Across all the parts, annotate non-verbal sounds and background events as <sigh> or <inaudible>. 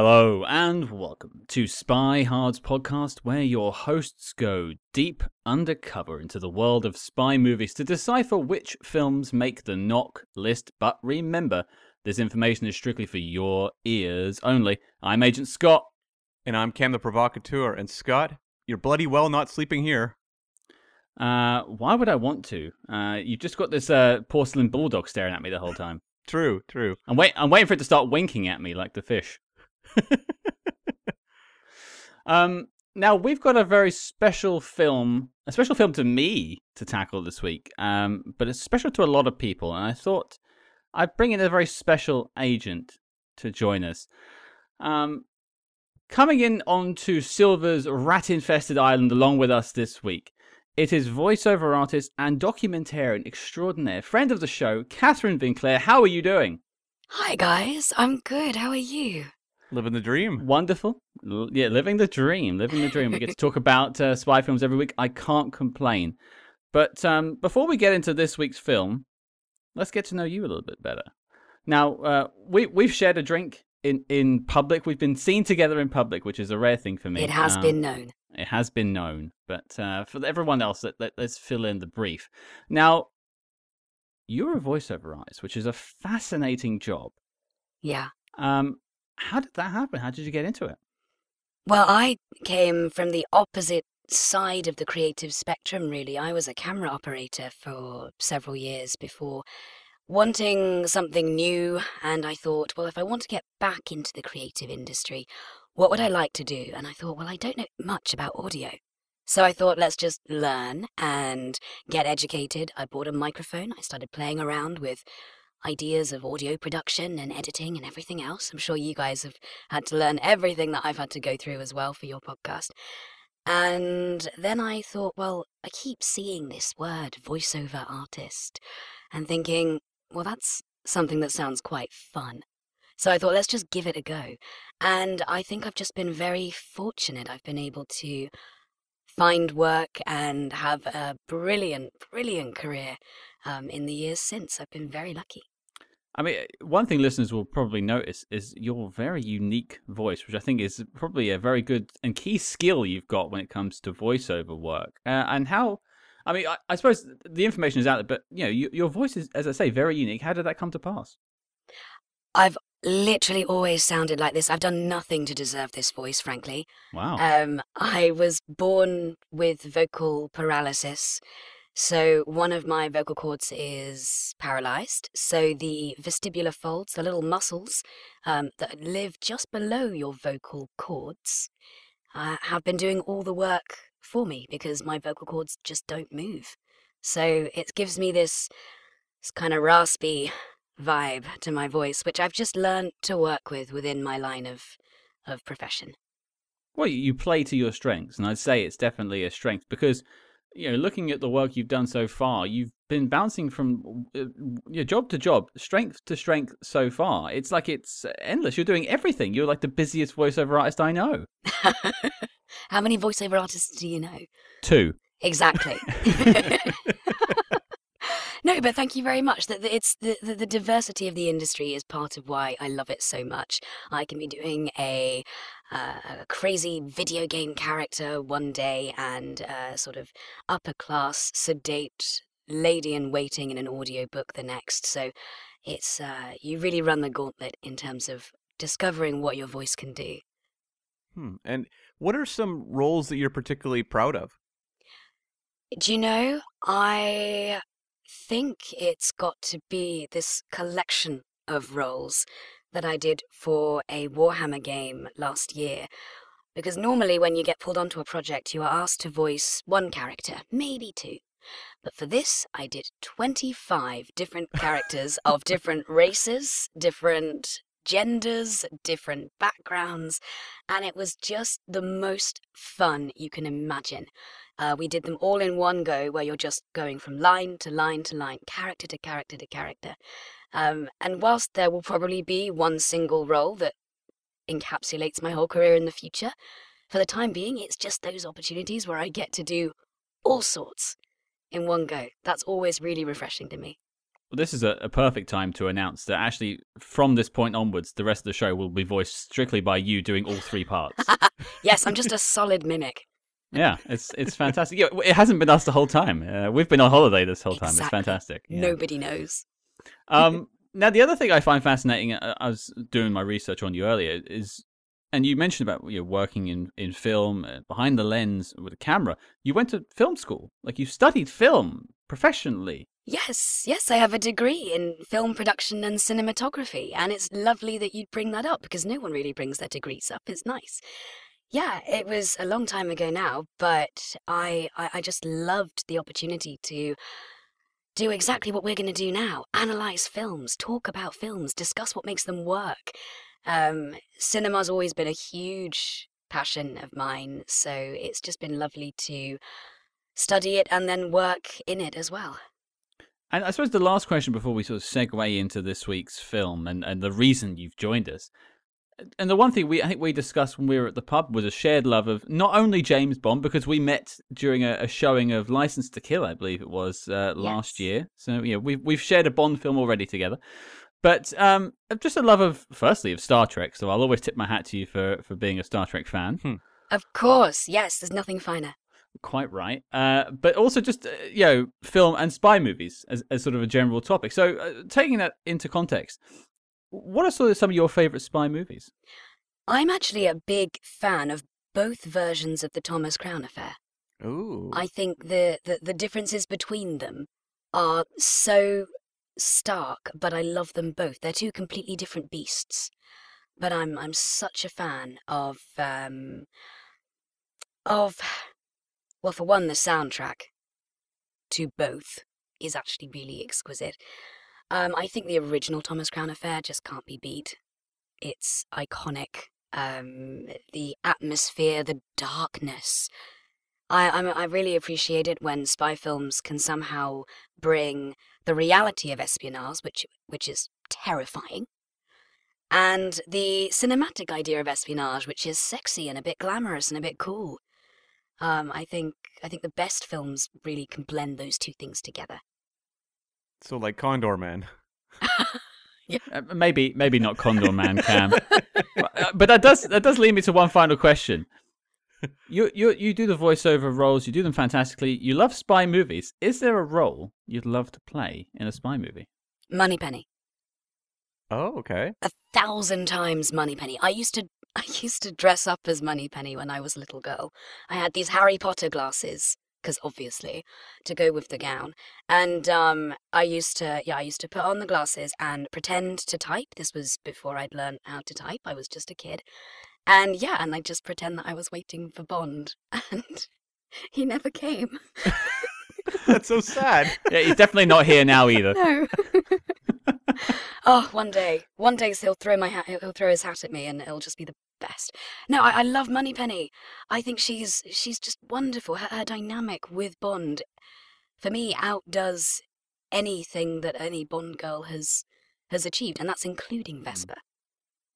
Hello and welcome to Spy Hard's podcast, where your hosts go deep undercover into the world of spy movies to decipher which films make the NOC list. But remember, this information is strictly for your ears only. I'm Agent Scott. And I'm Cam the Provocateur. And Scott, you're bloody well not sleeping here. Uh, why would I want to? Uh, you've just got this uh, porcelain bulldog staring at me the whole time. <laughs> True, true. I'm wait. I'm waiting for it to start winking at me like the fish. <laughs> um, now we've got a very special film, a special film to me to tackle this week. Um, but it's special to a lot of people, and I thought I'd bring in a very special agent to join us. Um, coming in onto Silver's rat-infested island along with us this week. It is voiceover artist and documentarian extraordinaire, friend of the show, Catherine Vinclair. How are you doing? Hi guys, I'm good. How are you? Living the dream. Wonderful. L- yeah, living the dream. Living the dream. We get to talk about uh, spy films every week. I can't complain. But um, before we get into this week's film, let's get to know you a little bit better. Now, uh, we we've shared a drink in in public. We've been seen together in public, which is a rare thing for me. It has Um, been known. It has been known, but uh, for everyone else, let, let, let's fill in the brief. Now, you're a voiceover artist, which is a fascinating job. Yeah. Um, how did that happen? How did you get into it? Well, I came from the opposite side of the creative spectrum, really. I was a camera operator for several years before wanting something new, and I thought, well, if I want to get back into the creative industry, what would I like to do? And I thought, well, I don't know much about audio. So I thought, let's just learn and get educated. I bought a microphone. I started playing around with ideas of audio production and editing and everything else. I'm sure you guys have had to learn everything that I've had to go through as well for your podcast. And then I thought, well, I keep seeing this word, voiceover artist, and thinking, well, that's something that sounds quite fun. So I thought, let's just give it a go. And I think I've just been very fortunate. I've been able to find work and have a brilliant, brilliant career um, in the years since. I've been very lucky. I mean, one thing listeners will probably notice is your very unique voice, which I think is probably a very good and key skill you've got when it comes to voiceover work. Uh, and how, I mean, I, I suppose the information is out there, but you know, you, your voice is, as I say, very unique. How did that come to pass? I've literally always sounded like this. I've done nothing to deserve this voice, frankly. Wow. Um, I was born with vocal paralysis. So one of my vocal cords is paralyzed. So the vestibular folds, the little muscles um, that live just below your vocal cords, uh, have been doing all the work for me because my vocal cords just don't move. So it gives me this, this kind of raspy vibe to my voice, which I've just learned to work with within my line of of profession. Well, you play to your strengths, and I'd say it's definitely a strength because, you know, looking at the work you've done so far, you've been bouncing from uh, your job to job, strength to strength so far. It's like it's endless. You're doing everything. You're like the busiest voiceover artist I know. <laughs> How many voiceover artists do you know? Two. Exactly. <laughs> <laughs> no, but thank you very much. That it's the, the the diversity of the industry is part of why I love it so much. I can be doing a, uh, a crazy video game character one day and a sort of upper class sedate lady in waiting in an audiobook the next. So it's uh, you really run the gauntlet in terms of discovering what your voice can do. Hmm. And what are some roles that you're particularly proud of? Do you know, I think it's got to be this collection of roles that I did for a Warhammer game last year. Because normally, when you get pulled onto a project, you are asked to voice one character, maybe two. But for this, I did 25 different characters of different races, different genders, different backgrounds, and it was just the most fun you can imagine. Uh, we did them all in one go, where you're just going from line to line to line, character to character to character. Um, and whilst there will probably be one single role that encapsulates my whole career in the future, for the time being, it's just those opportunities where I get to do all sorts in one go. That's always really refreshing to me. Well, this is a, a perfect time to announce that actually, from this point onwards, the rest of the show will be voiced strictly by you doing all three parts. <laughs> yes, I'm just a solid mimic. Yeah, it's it's fantastic. Yeah, it hasn't been us the whole time. Uh, we've been on holiday this whole time. It's fantastic. Yeah. Nobody knows. Um, now, the other thing I find fascinating, uh, I was doing my research on you earlier, is, and you mentioned about you know, working in, in film, uh, behind the lens with a camera. You went to film school. Like, you studied film professionally. Yes, yes, I have a degree in film production and cinematography, and it's lovely that you'd bring that up because no one really brings their degrees up. It's nice. Yeah, it was a long time ago now, but I, I, I just loved the opportunity to do exactly what we're going to do now analyze films, talk about films, discuss what makes them work. Um, cinema's always been a huge passion of mine, so it's just been lovely to study it and then work in it as well. And I suppose the last question before we sort of segue into this week's film and, and the reason you've joined us. And the one thing we I think we discussed when we were at the pub was a shared love of not only James Bond because we met during a, a showing of License to Kill, I believe it was uh, last year. So yeah, we've we've shared a Bond film already together. But um, just a love of firstly of Star Trek. So I'll always tip my hat to you for for being a Star Trek fan. Of course, yes, there's nothing finer. Quite right. Uh, but also just uh, you know film and spy movies as, as sort of a general topic. So uh, taking that into context, what are sort of some of your favorite spy movies? I'm actually a big fan of both versions of the Thomas Crown affair. Ooh. I think the, the, the differences between them are so stark, but I love them both. They're two completely different beasts. But I'm I'm such a fan of um of well for one the soundtrack to both is actually really exquisite. Um I think the original Thomas Crown affair just can't be beat. It's iconic. Um the atmosphere, the darkness, I I'm, I really appreciate it when spy films can somehow bring the reality of espionage, which which is terrifying, and the cinematic idea of espionage, which is sexy and a bit glamorous and a bit cool. Um, I think I think the best films really can blend those two things together. So like Condorman. <laughs> Uh, maybe maybe not Condorman Cam, <laughs> but, uh, but that does that does lead me to one final question. You you you do the voiceover roles. You do them fantastically. You love spy movies. Is there a role you'd love to play in a spy movie? Moneypenny, Oh, okay. a thousand times Moneypenny. I used to <laughs> I used to dress up as Moneypenny when I was a little girl. I had these Harry Potter glasses, because obviously, to go with the gown. And um, I used to, yeah, I used to put on the glasses and pretend to type. This was before I'd learned how to type. I was just a kid. And yeah, and I'd just pretend that I was waiting for Bond. <laughs> And he never came. <laughs> That's so sad. <laughs> Yeah, he's definitely not here now either. No. oh, one day, one day he'll throw my hat. He'll throw his hat at me, and it'll just be the best. No, I, I love Moneypenny. I think she's she's just wonderful. Her, her dynamic with Bond, for me, outdoes anything that any Bond girl has has achieved, and that's including Vesper.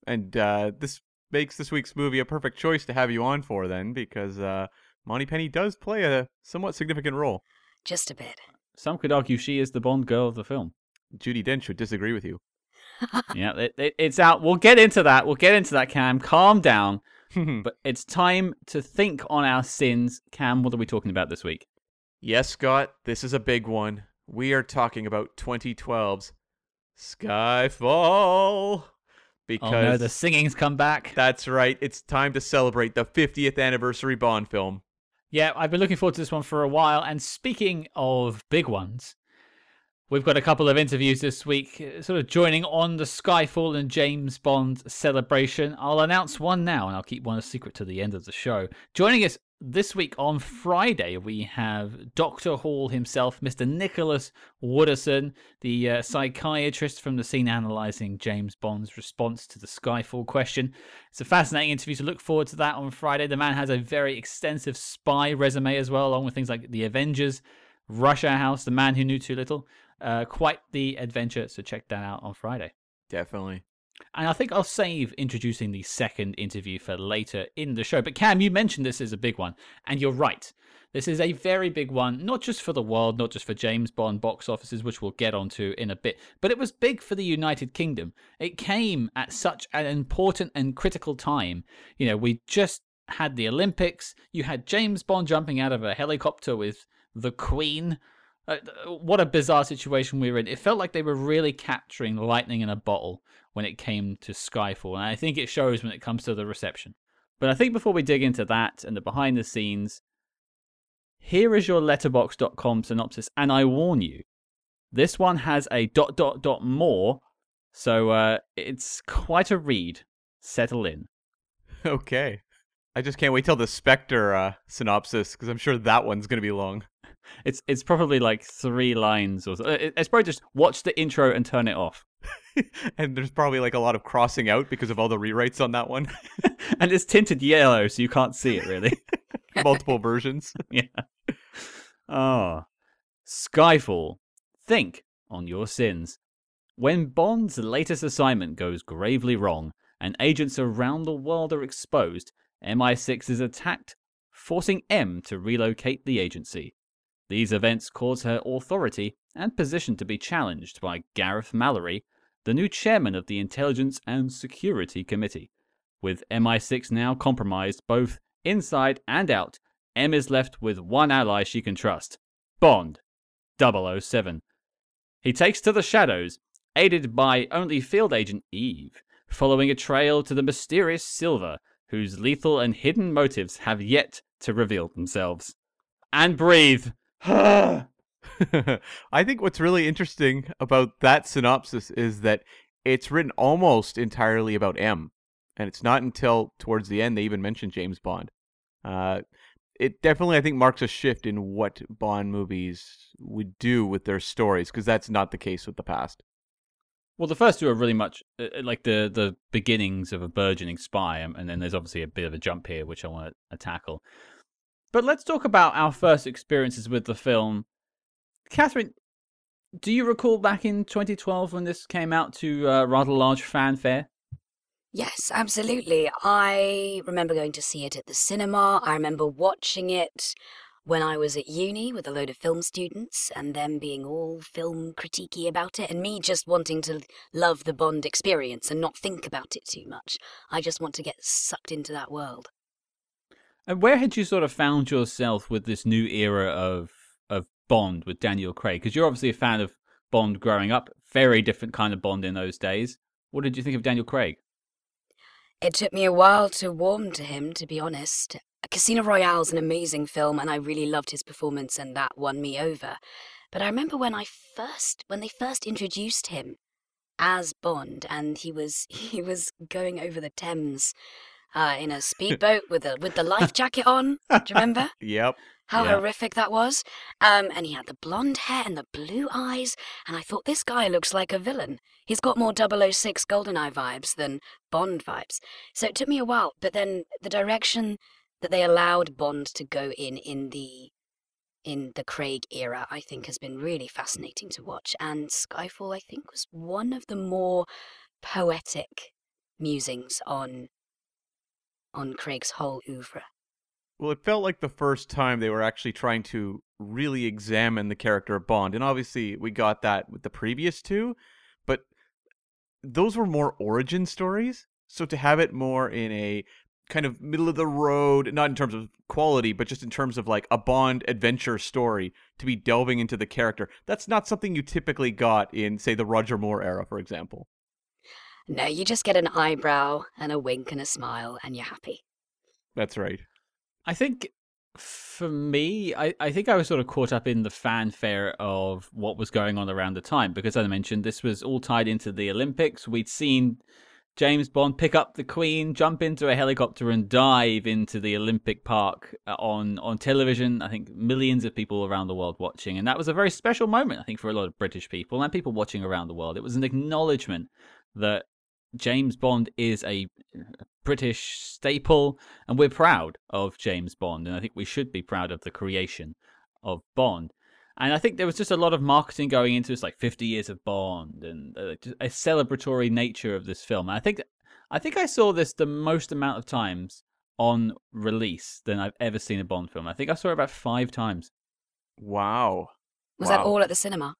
And uh, this makes this week's movie a perfect choice to have you on for then, because uh, Moneypenny does play a somewhat significant role. Just a bit. Some could argue she is the Bond girl of the film. Judi Dench would disagree with you. Yeah, it, it, it's out. We'll get into that. We'll get into that, Cam. Calm down. <laughs> But it's time to think on our sins. Cam, what are we talking about this week? yes, Scott, this is a big one. We are talking about 2012's Skyfall. Because oh no, the singing's come back. that's right, it's time to celebrate the 50th anniversary Bond film. Yeah, I've been looking forward to this one for a while. And speaking of big ones, we've got a couple of interviews this week, uh, sort of joining on the Skyfall and James Bond celebration. I'll announce one now, and I'll keep one a secret to the end of the show. Joining us this week on Friday, we have Dr. Hall himself, Mr. Nicholas Woodeson, the uh, psychiatrist from the scene analysing James Bond's response to the Skyfall question. It's a fascinating interview, so look forward to that on Friday. The man has a very extensive spy resume as well, along with things like The Avengers, Russia House, The Man Who Knew Too Little. Uh, quite the adventure, so check that out on Friday. Definitely. And I think I'll save introducing the second interview for later in the show. But Cam, you mentioned this is a big one, and you're right. This is a very big one, not just for the world, not just for James Bond box offices, which we'll get onto in a bit, but it was big for the United Kingdom. It came at such an important and critical time. You know, we just had the Olympics, you had James Bond jumping out of a helicopter with the Queen. Uh, what a bizarre situation we were in. It felt like they were really capturing lightning in a bottle when it came to Skyfall, and I think it shows when it comes to the reception. But I think before we dig into that and the behind the scenes, here is your letterboxd.com synopsis, and I warn you, this one has a dot dot dot more, so uh, it's quite a read. Settle in. <laughs> Okay. I just can't wait till the Spectre uh, synopsis because I'm sure that one's going to be long. It's it's probably like three lines or so. Uh, it's probably just watch the intro and turn it off. <laughs> and there's probably like a lot of crossing out because of all the rewrites on that one. <laughs> and it's tinted yellow, so you can't see it really. <laughs> Multiple versions. yeah. Oh. Skyfall. Think on your sins. When Bond's latest assignment goes gravely wrong and agents around the world are exposed, MI6 is attacked, forcing M to relocate the agency. These events cause her authority and position to be challenged by Gareth Mallory, the new chairman of the Intelligence and Security Committee. With MI6 now compromised both inside and out, M is left with one ally she can trust Bond 007. He takes to the shadows, aided by only field agent Eve, following a trail to the mysterious Silva, whose lethal and hidden motives have yet to reveal themselves. And breathe. <laughs> I think what's really interesting about that synopsis is that it's written almost entirely about M, and it's not until towards the end they even mention James Bond. Uh, it definitely, I think, marks a shift in what Bond movies would do with their stories because that's not the case with the past. Well, the first two are really much uh, uh, like the the beginnings of a burgeoning spy, um, and then there's obviously a bit of a jump here, which I want to tackle. But let's talk about our first experiences with the film. Catherine, do you recall back in 2012 when this came out to uh, rather large fanfare? Yes, absolutely. I remember going to see it at the cinema. I remember watching it when I was at uni with a load of film students and them being all film critiquey about it, and me just wanting to love the Bond experience and not think about it too much. I just want to get sucked into that world. And where had you sort of found yourself with this new era of of Bond with Daniel Craig? Because you're obviously a fan of Bond growing up, very different kind of Bond in those days. What did you think of Daniel Craig? It took me a while to warm to him, to be honest. Casino Royale's an amazing film, and I really loved his performance, and that won me over. But I remember when I first, when they first introduced him as Bond, and he was <laughs> he was going over the Thames uh, in a <laughs> speedboat with a with the life jacket on. Do you remember? <laughs> yep. How Yeah. horrific that was. Um, and he had the blonde hair and the blue eyes, and I thought this guy looks like a villain. He's got more 006 GoldenEye vibes than Bond vibes. So it took me a while, but then the direction that they allowed Bond to go in in the in the Craig era, I think, has been really fascinating to watch. And Skyfall, I think, was one of the more poetic musings on on Craig's whole oeuvre. Well, it felt like the first time they were actually trying to really examine the character of Bond. And obviously, we got that with the previous two, but those were more origin stories. So to have it more in a kind of middle of the road, not in terms of quality, but just in terms of like a Bond adventure story, to be delving into the character, that's not something you typically got in, say, the Roger Moore era, for example. No, you just get an eyebrow and a wink and a smile, and you're happy. That's right. I think for me, I, I think I was sort of caught up in the fanfare of what was going on around the time because, as I mentioned, this was all tied into the Olympics. We'd seen James Bond pick up the Queen, jump into a helicopter, and dive into the Olympic Park uh, on on television. I think millions of people around the world watching, and that was a very special moment. I think for a lot of British people and people watching around the world, it was an acknowledgement that James Bond is a British staple, and we're proud of James Bond, and I think we should be proud of the creation of Bond. And I think there was just a lot of marketing going into this, like 50 years of Bond and uh, a celebratory nature of this film. And I think I think I saw this the most amount of times on release than I've ever seen a Bond film. I think I saw it about five times. Wow. Was Wow. that all at the cinema?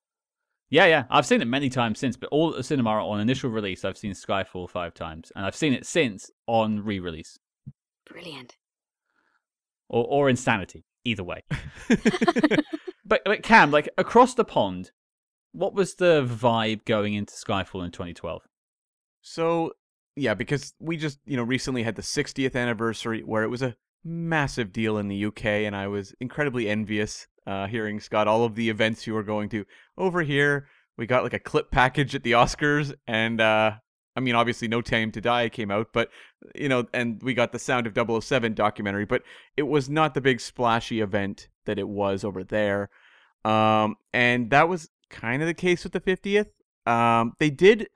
Yeah, yeah. I've seen it many times since, but all at the cinema on initial release, I've seen Skyfall five times, and I've seen it since on re-release Brilliant. or or Insanity. Either way. <laughs> <laughs> But, but Cam, like across the pond, what was the vibe going into Skyfall in 2012? So, yeah, because we just, you know, recently had the 60th anniversary where it was a massive deal in the UK, and I was incredibly envious uh, hearing, Scott, all of the events you were going to. Over here, we got like a clip package at the Oscars, and uh, I mean, obviously, No Time to Die came out, but, you know, and we got the Sound of 007 documentary, but it was not the big splashy event that it was over there. Um, and that was kind of the case with the 50th. Um, they did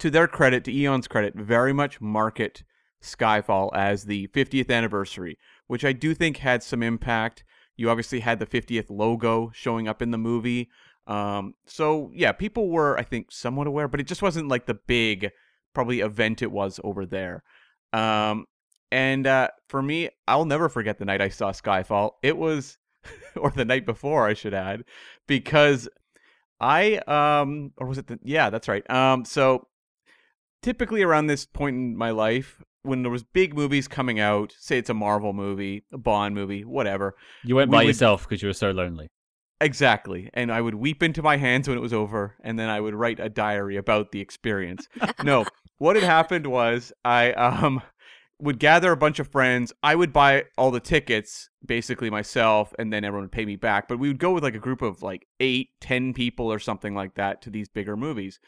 to their credit, to Eon's credit, very much market Skyfall as the 50th anniversary, which I do think had some impact. You obviously had the 50th logo showing up in the movie. Um, so yeah, people were, I think, somewhat aware, but it just wasn't like the big, probably event it was over there. Um, and uh, for me, I'll never forget the night I saw Skyfall. It was, <laughs> or the night before, I should add, because I um, or was it the yeah, that's right. Um, so typically around this point in my life when there was big movies coming out say it's a marvel movie a bond movie whatever You went We by would- yourself because you were so lonely. exactly. And i would weep into my hands when it was over and then i would write a diary about the experience. No <laughs> what had happened was i um would gather a bunch of friends. I would buy all the tickets basically myself and then everyone would pay me back. But we would go with like a group of like eight ten people or something like that to these bigger movies.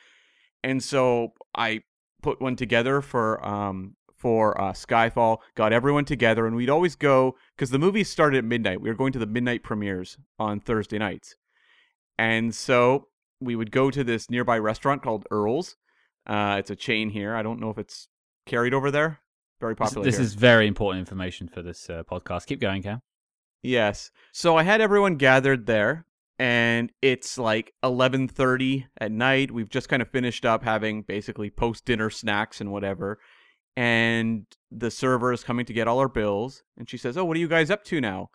And so i put one together for um for uh, Skyfall, got everyone together, and we'd always go because the movie started at midnight. We were going to the midnight premieres on Thursday nights, and so we would go to this nearby restaurant called Earl's. Uh, it's a chain here. I don't know if it's carried over there. Very This, popular. this here. is very important information for this uh, podcast. Keep going, Cam. Yes. So I had everyone gathered there and it's like 11:30 at night. We've just kind of finished up having basically post-dinner snacks and whatever. And the server is coming to get all our bills and she says, "Oh, what are you guys up to now?"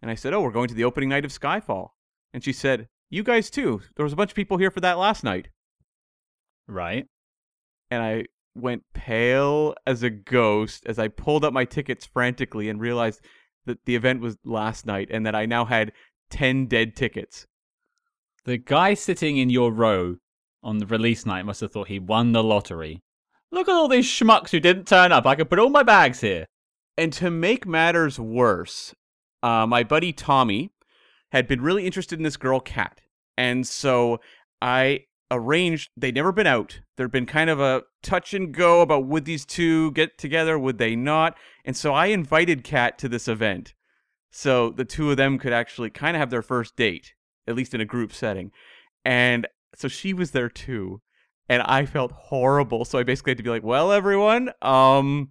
And I said, "Oh, we're going to the opening night of Skyfall." And she said, "You guys too. There was a bunch of people here for that last night." Right. and I went pale as a ghost as I pulled up my tickets frantically and realized that the event was last night and that I now had 10 dead tickets. The guy sitting in your row on the release night must have thought he won the lottery. Look at all these schmucks who didn't turn up. I could put all my bags here. And to make matters worse, uh, my buddy Tommy had been really interested in this girl, Kat. And so I arranged, they'd never been out. There'd been kind of a touch and go about would these two get together, would they not? And so I invited Kat to this event. So the two of them could actually kind of have their first date, at least in a group setting. And so she was there too. And I felt horrible. So I basically had to be like, well, everyone, um,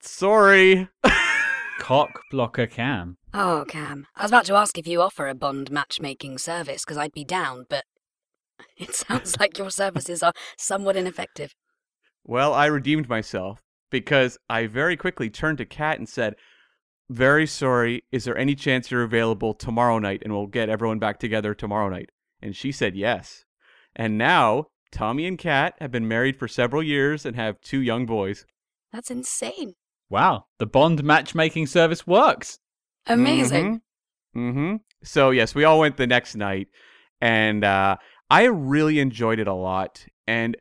sorry. Cock <laughs> blocker Cam. Oh, Cam. I was about to ask if you offer a Bond matchmaking service, because I'd be down, but <laughs> it sounds like your services are somewhat ineffective. Well, I redeemed myself because I very quickly turned to Kat and said, Very sorry. Is there any chance you're available tomorrow night and we'll get everyone back together tomorrow night? And she said yes. And now, Tommy and Kat have been married for several years and have two young boys. That's insane. Wow, the Bond matchmaking service works. Amazing. Mm hmm. So, yes, we all went the next night. And uh, I really enjoyed it a lot. And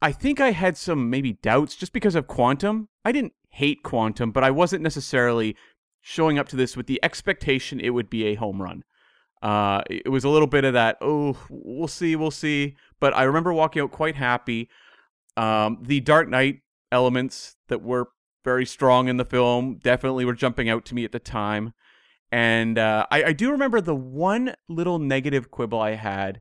I think I had some maybe doubts just because of Quantum. I didn't hate Quantum, but I wasn't necessarily showing up to this with the expectation it would be a home run. Uh, it was a little bit of that, oh, we'll see, we'll see. But I remember walking out quite happy. Um, the Dark Knight elements that were very strong in the film definitely were jumping out to me at the time. And uh, I, I do remember the one little negative quibble I had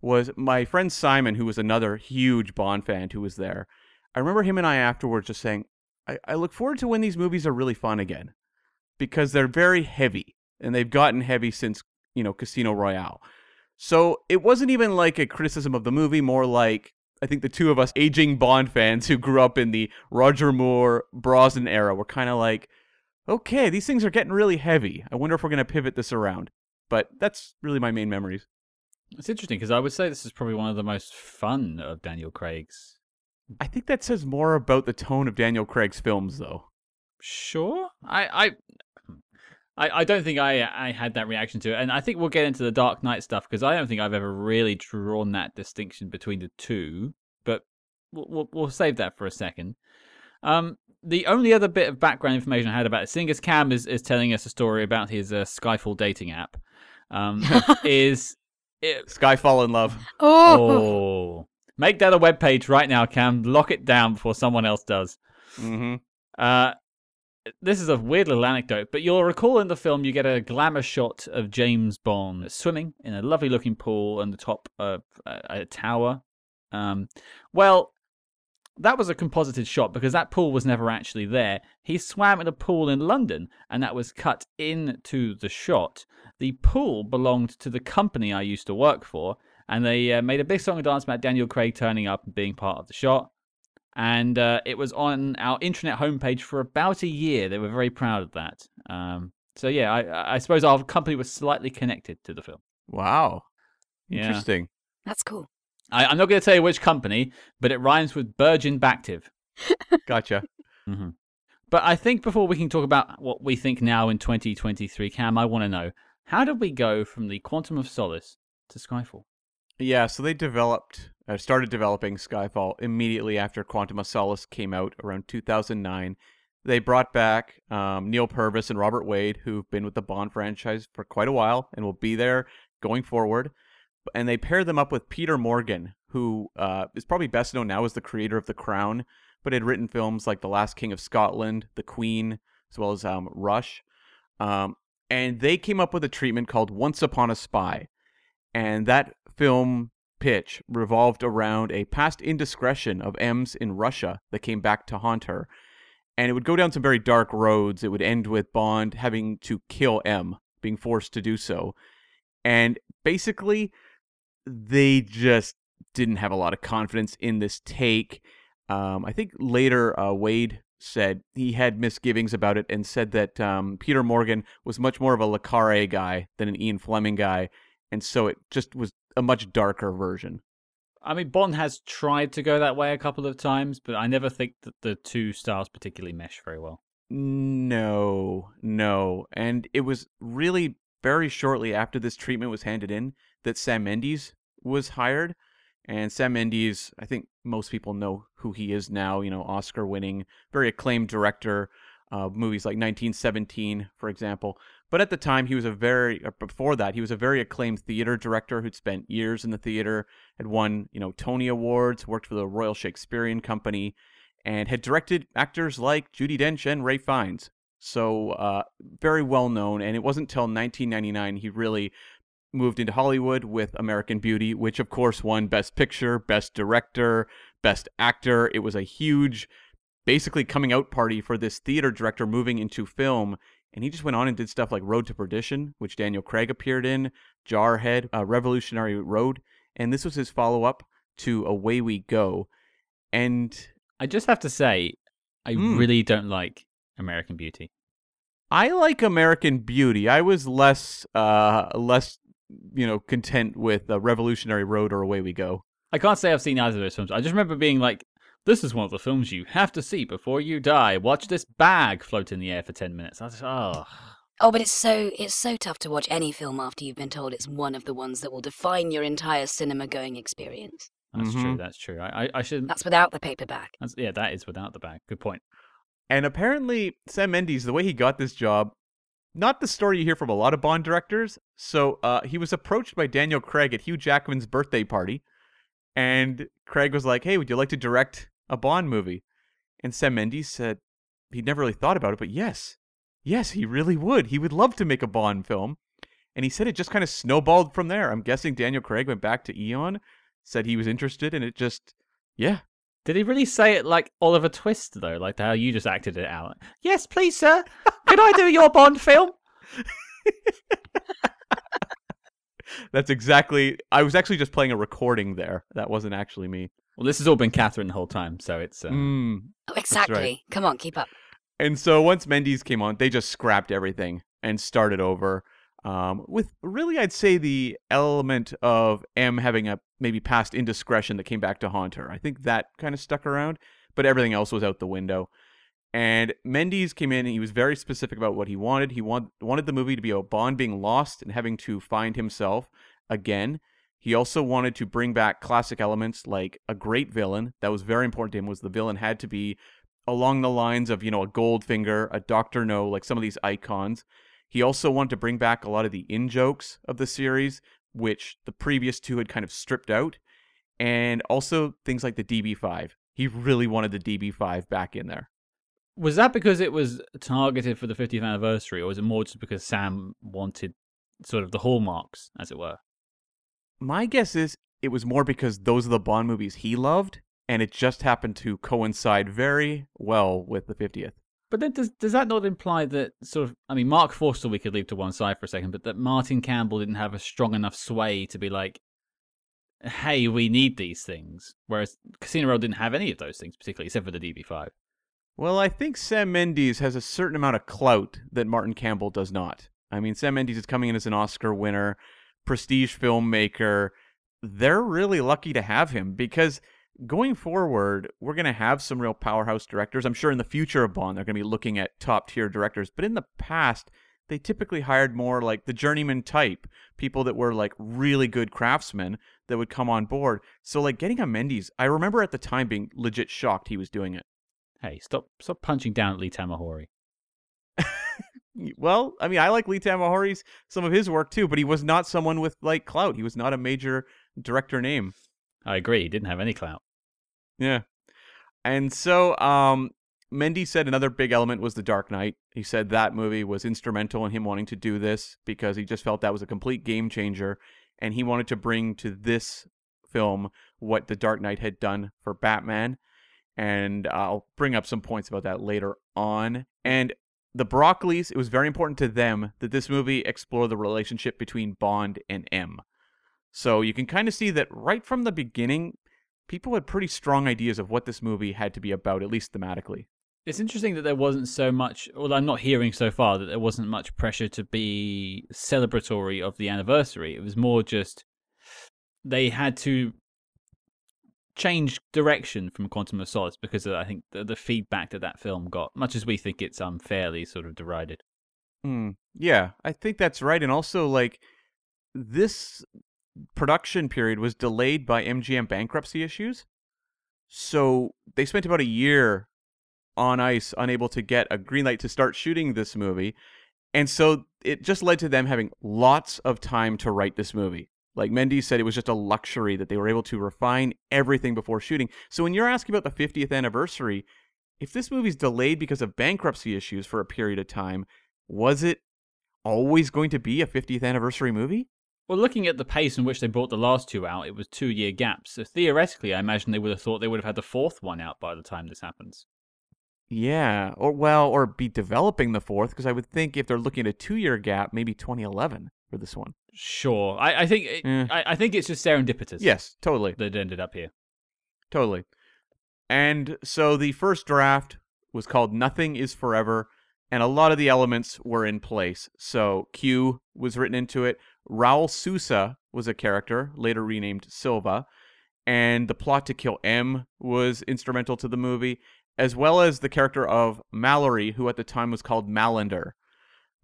was my friend Simon, who was another huge Bond fan who was there. I remember him and I afterwards just saying, I, I look forward to when these movies are really fun again because they're very heavy and they've gotten heavy since, you know, Casino Royale. So it wasn't even like a criticism of the movie, more like I think the two of us aging Bond fans who grew up in the Roger Moore Brosnan era were kind of like, okay, these things are getting really heavy. I wonder if we're going to pivot this around. But that's really my main memories. It's interesting because I would say this is probably one of the most fun of Daniel Craig's. I think that says more about the tone of Daniel Craig's films, though. Sure, I, I, I, I don't think I, I had that reaction to it, and I think we'll get into the Dark Knight stuff because I don't think I've ever really drawn that distinction between the two. But we'll, we'll, we'll save that for a second. Um, the only other bit of background information I had about it, seeing as Cam is, is telling us a story about his uh, Skyfall dating app, um, <laughs> is it, Skyfall in Love. Oh, oh, make that a web page right now, Cam. Lock it down before someone else does. hmm Uh, this is a weird little anecdote, but you'll recall in the film you get a glamour shot of James Bond swimming in a lovely looking pool on the top of a, a tower. Um, well, that was a composited shot because that pool was never actually there. He swam in a pool in London, and that was cut into the shot. The pool belonged to the company I used to work for, and they uh, made a big song and dance about Daniel Craig turning up and being part of the shot and uh, it was on our intranet homepage for about a year. They were very proud of that. Um, so yeah, I, I suppose our company was slightly connected to the film. Wow. Yeah. Interesting. that's cool. I, I'm not going to tell you which company, but it rhymes with Virgin Bactive. <laughs> Gotcha. hmm But I think before we can talk about what we think now in 2023, Cam, I want to know how did we go from the Quantum of Solace to Skyfall? Yeah, so they developed, uh, started developing Skyfall immediately after Quantum of Solace came out around 2009. They brought back um, Neal Purvis and Robert Wade, who've been with the Bond franchise for quite a while and will be there going forward. And they paired them up with Peter Morgan, who uh, is probably best known now as the creator of The Crown, but had written films like The Last King of Scotland, The Queen, as well as um, Rush. Um, and they came up with a treatment called Once Upon a Spy. And that film pitch revolved around a past indiscretion of M's in Russia that came back to haunt her. And it would go down some very dark roads. It would end with Bond having to kill M, being forced to do so. And basically, they just didn't have a lot of confidence in this take. Um, I think later uh, Wade said he had misgivings about it and said that um, Peter Morgan was much more of a Le Carre guy than an Ian Fleming guy, and so it just was a much darker version. I mean, Bond has tried to go that way a couple of times, but I never think that the two styles particularly mesh very well. No, no, and it was really very shortly after this treatment was handed in that Sam Mendes was hired. And Sam Mendes, I think most people know who he is now. You know, Oscar-winning, very acclaimed director of movies like 1917, for example. But at the time, he was a very uh, before that he was a very acclaimed theater director who'd spent years in the theater, had won you know Tony awards, worked for the Royal Shakespearean Company, and had directed actors like Judi Dench and Ralph Fiennes. So uh, very well known. And it wasn't until 1999 he really moved into Hollywood with American Beauty, which of course won Best Picture, Best Director, Best Actor. It was a huge, basically coming out party for this theater director moving into film. And he just went on and did stuff like Road to Perdition, which Daniel Craig appeared in, Jarhead, uh, Revolutionary Road. And this was his follow up to Away We Go. And I just have to say, I Hmm. really don't like American Beauty. I like American Beauty. I was less, uh, less, you know, content with uh, Revolutionary Road or Away We Go. I can't say I've seen either of those films. I just remember being like, this is one of the films you have to see before you die. Watch this bag float in the air for 10 minutes. I was oh. Oh, but it's so it's so tough to watch any film after you've been told it's one of the ones that will define your entire cinema going experience. That's true. Mhm. That's true. I, I, I should. That's without the paperback. That's, yeah, that is without the bag. Good point. And apparently, Sam Mendes, the way he got this job, not the story you hear from a lot of Bond directors. So uh, he was approached by Daniel Craig at Hugh Jackman's birthday party, and Craig was like, "Hey, would you like to direct a Bond movie?" And Sam Mendes said he'd never really thought about it, but yes, yes, he really would. He would love to make a Bond film. And he said it just kind of snowballed from there. I'm guessing Daniel Craig went back to Eon, said he was interested, and it just, yeah, Did he really say it like Oliver Twist, though? Like how you just acted it out? Yes, please, sir. Could I do your Bond film? <laughs> That's exactly. I was actually just playing a recording there. That wasn't actually me. Well, this has all been Catherine the whole time, so it's. Uh... Mm. Oh, exactly. Come on, keep up. And so once Mendes came on, they just scrapped everything and started over. Um, with really, I'd say the element of M having a maybe past indiscretion that came back to haunt her. I think that kind of stuck around, but everything else was out the window. And Mendes came in and he was very specific about what he wanted. He want, wanted the movie to be about Bond being lost and having to find himself again. He also wanted to bring back classic elements like a great villain. That was very important to him was the villain had to be along the lines of, you know, a Goldfinger, a Doctor No, like some of these icons. He also wanted to bring back a lot of the in jokes of the series, which the previous two had kind of stripped out. And also things like the DB5. He really wanted the DB5 back in there. Was that because it was targeted for the 50th anniversary, or was it more just because Sam wanted sort of the hallmarks, as it were? My guess is it was more because those are the Bond movies he loved, and it just happened to coincide very well with the 50th. But then does does that not imply that sort of I mean Marc Forster we could leave to one side for a second, but that Martin Campbell didn't have a strong enough sway to be like, hey, we need these things. Whereas Casino Royale didn't have any of those things, particularly except for the DB5. Well, I think Sam Mendes has a certain amount of clout that Martin Campbell does not. I mean, Sam Mendes is coming in as an Oscar winner, prestige filmmaker. They're really lucky to have him because going forward, we're going to have some real powerhouse directors. I'm sure in the future of Bond, they're going to be looking at top tier directors. But in the past, they typically hired more like the journeyman type, people that were like really good craftsmen that would come on board. So like getting a Mendes, I remember at the time being legit shocked he was doing it. Hey, stop stop punching down at Lee Tamahori. Well, I mean, I like Lee Tamahori's some of his work too, but he was not someone with like clout. He was not a major director name. I agree. He didn't have any clout. Yeah. And so um Mendes said another big element was The Dark Knight. He said that movie was instrumental in him wanting to do this because he just felt that was a complete game changer and he wanted to bring to this film what The Dark Knight had done for Batman. And I'll bring up some points about that later on. And the Broccoli's, it was very important to them that this movie explore the relationship between Bond and M. So you can kind of see that right from the beginning, people had pretty strong ideas of what this movie had to be about, at least thematically. It's interesting that there wasn't so much, well, I'm not hearing so far that there wasn't much pressure to be celebratory of the anniversary. It was more just they had to change direction from Quantum of Solace because of, I think the, the, feedback that that film got, much as we think it's unfairly sort of derided. Mm, yeah, I think that's right. And also, like, this production period was delayed by MGM bankruptcy issues. So they spent about a year on ice, unable to get a green light to start shooting this movie. And so it just led to them having lots of time to write this movie. Like Mendes said, it was just a luxury that they were able to refine everything before shooting. So when you're asking about the 50th anniversary, if this movie's delayed because of bankruptcy issues for a period of time, was it always going to be a 50th anniversary movie? Well, looking at the pace in which they brought the last two out, it was two year gaps. So theoretically, I imagine they would have thought they would have had the fourth one out by the time this happens. Yeah, or well, or be developing the fourth, because I would think if they're looking at a two-year gap, maybe 2011 for this one. Sure, I, I think eh. I, I, think it's just serendipitous. Yes, totally. That ended up here. Totally. And so the first draft was called "Nothing Is Forever," and a lot of the elements were in place. So Q was written into it. Raul Sousa was a character, later renamed Silva, and the plot to kill M was instrumental to the movie as well as the character of Mallory, who at the time was called Malander.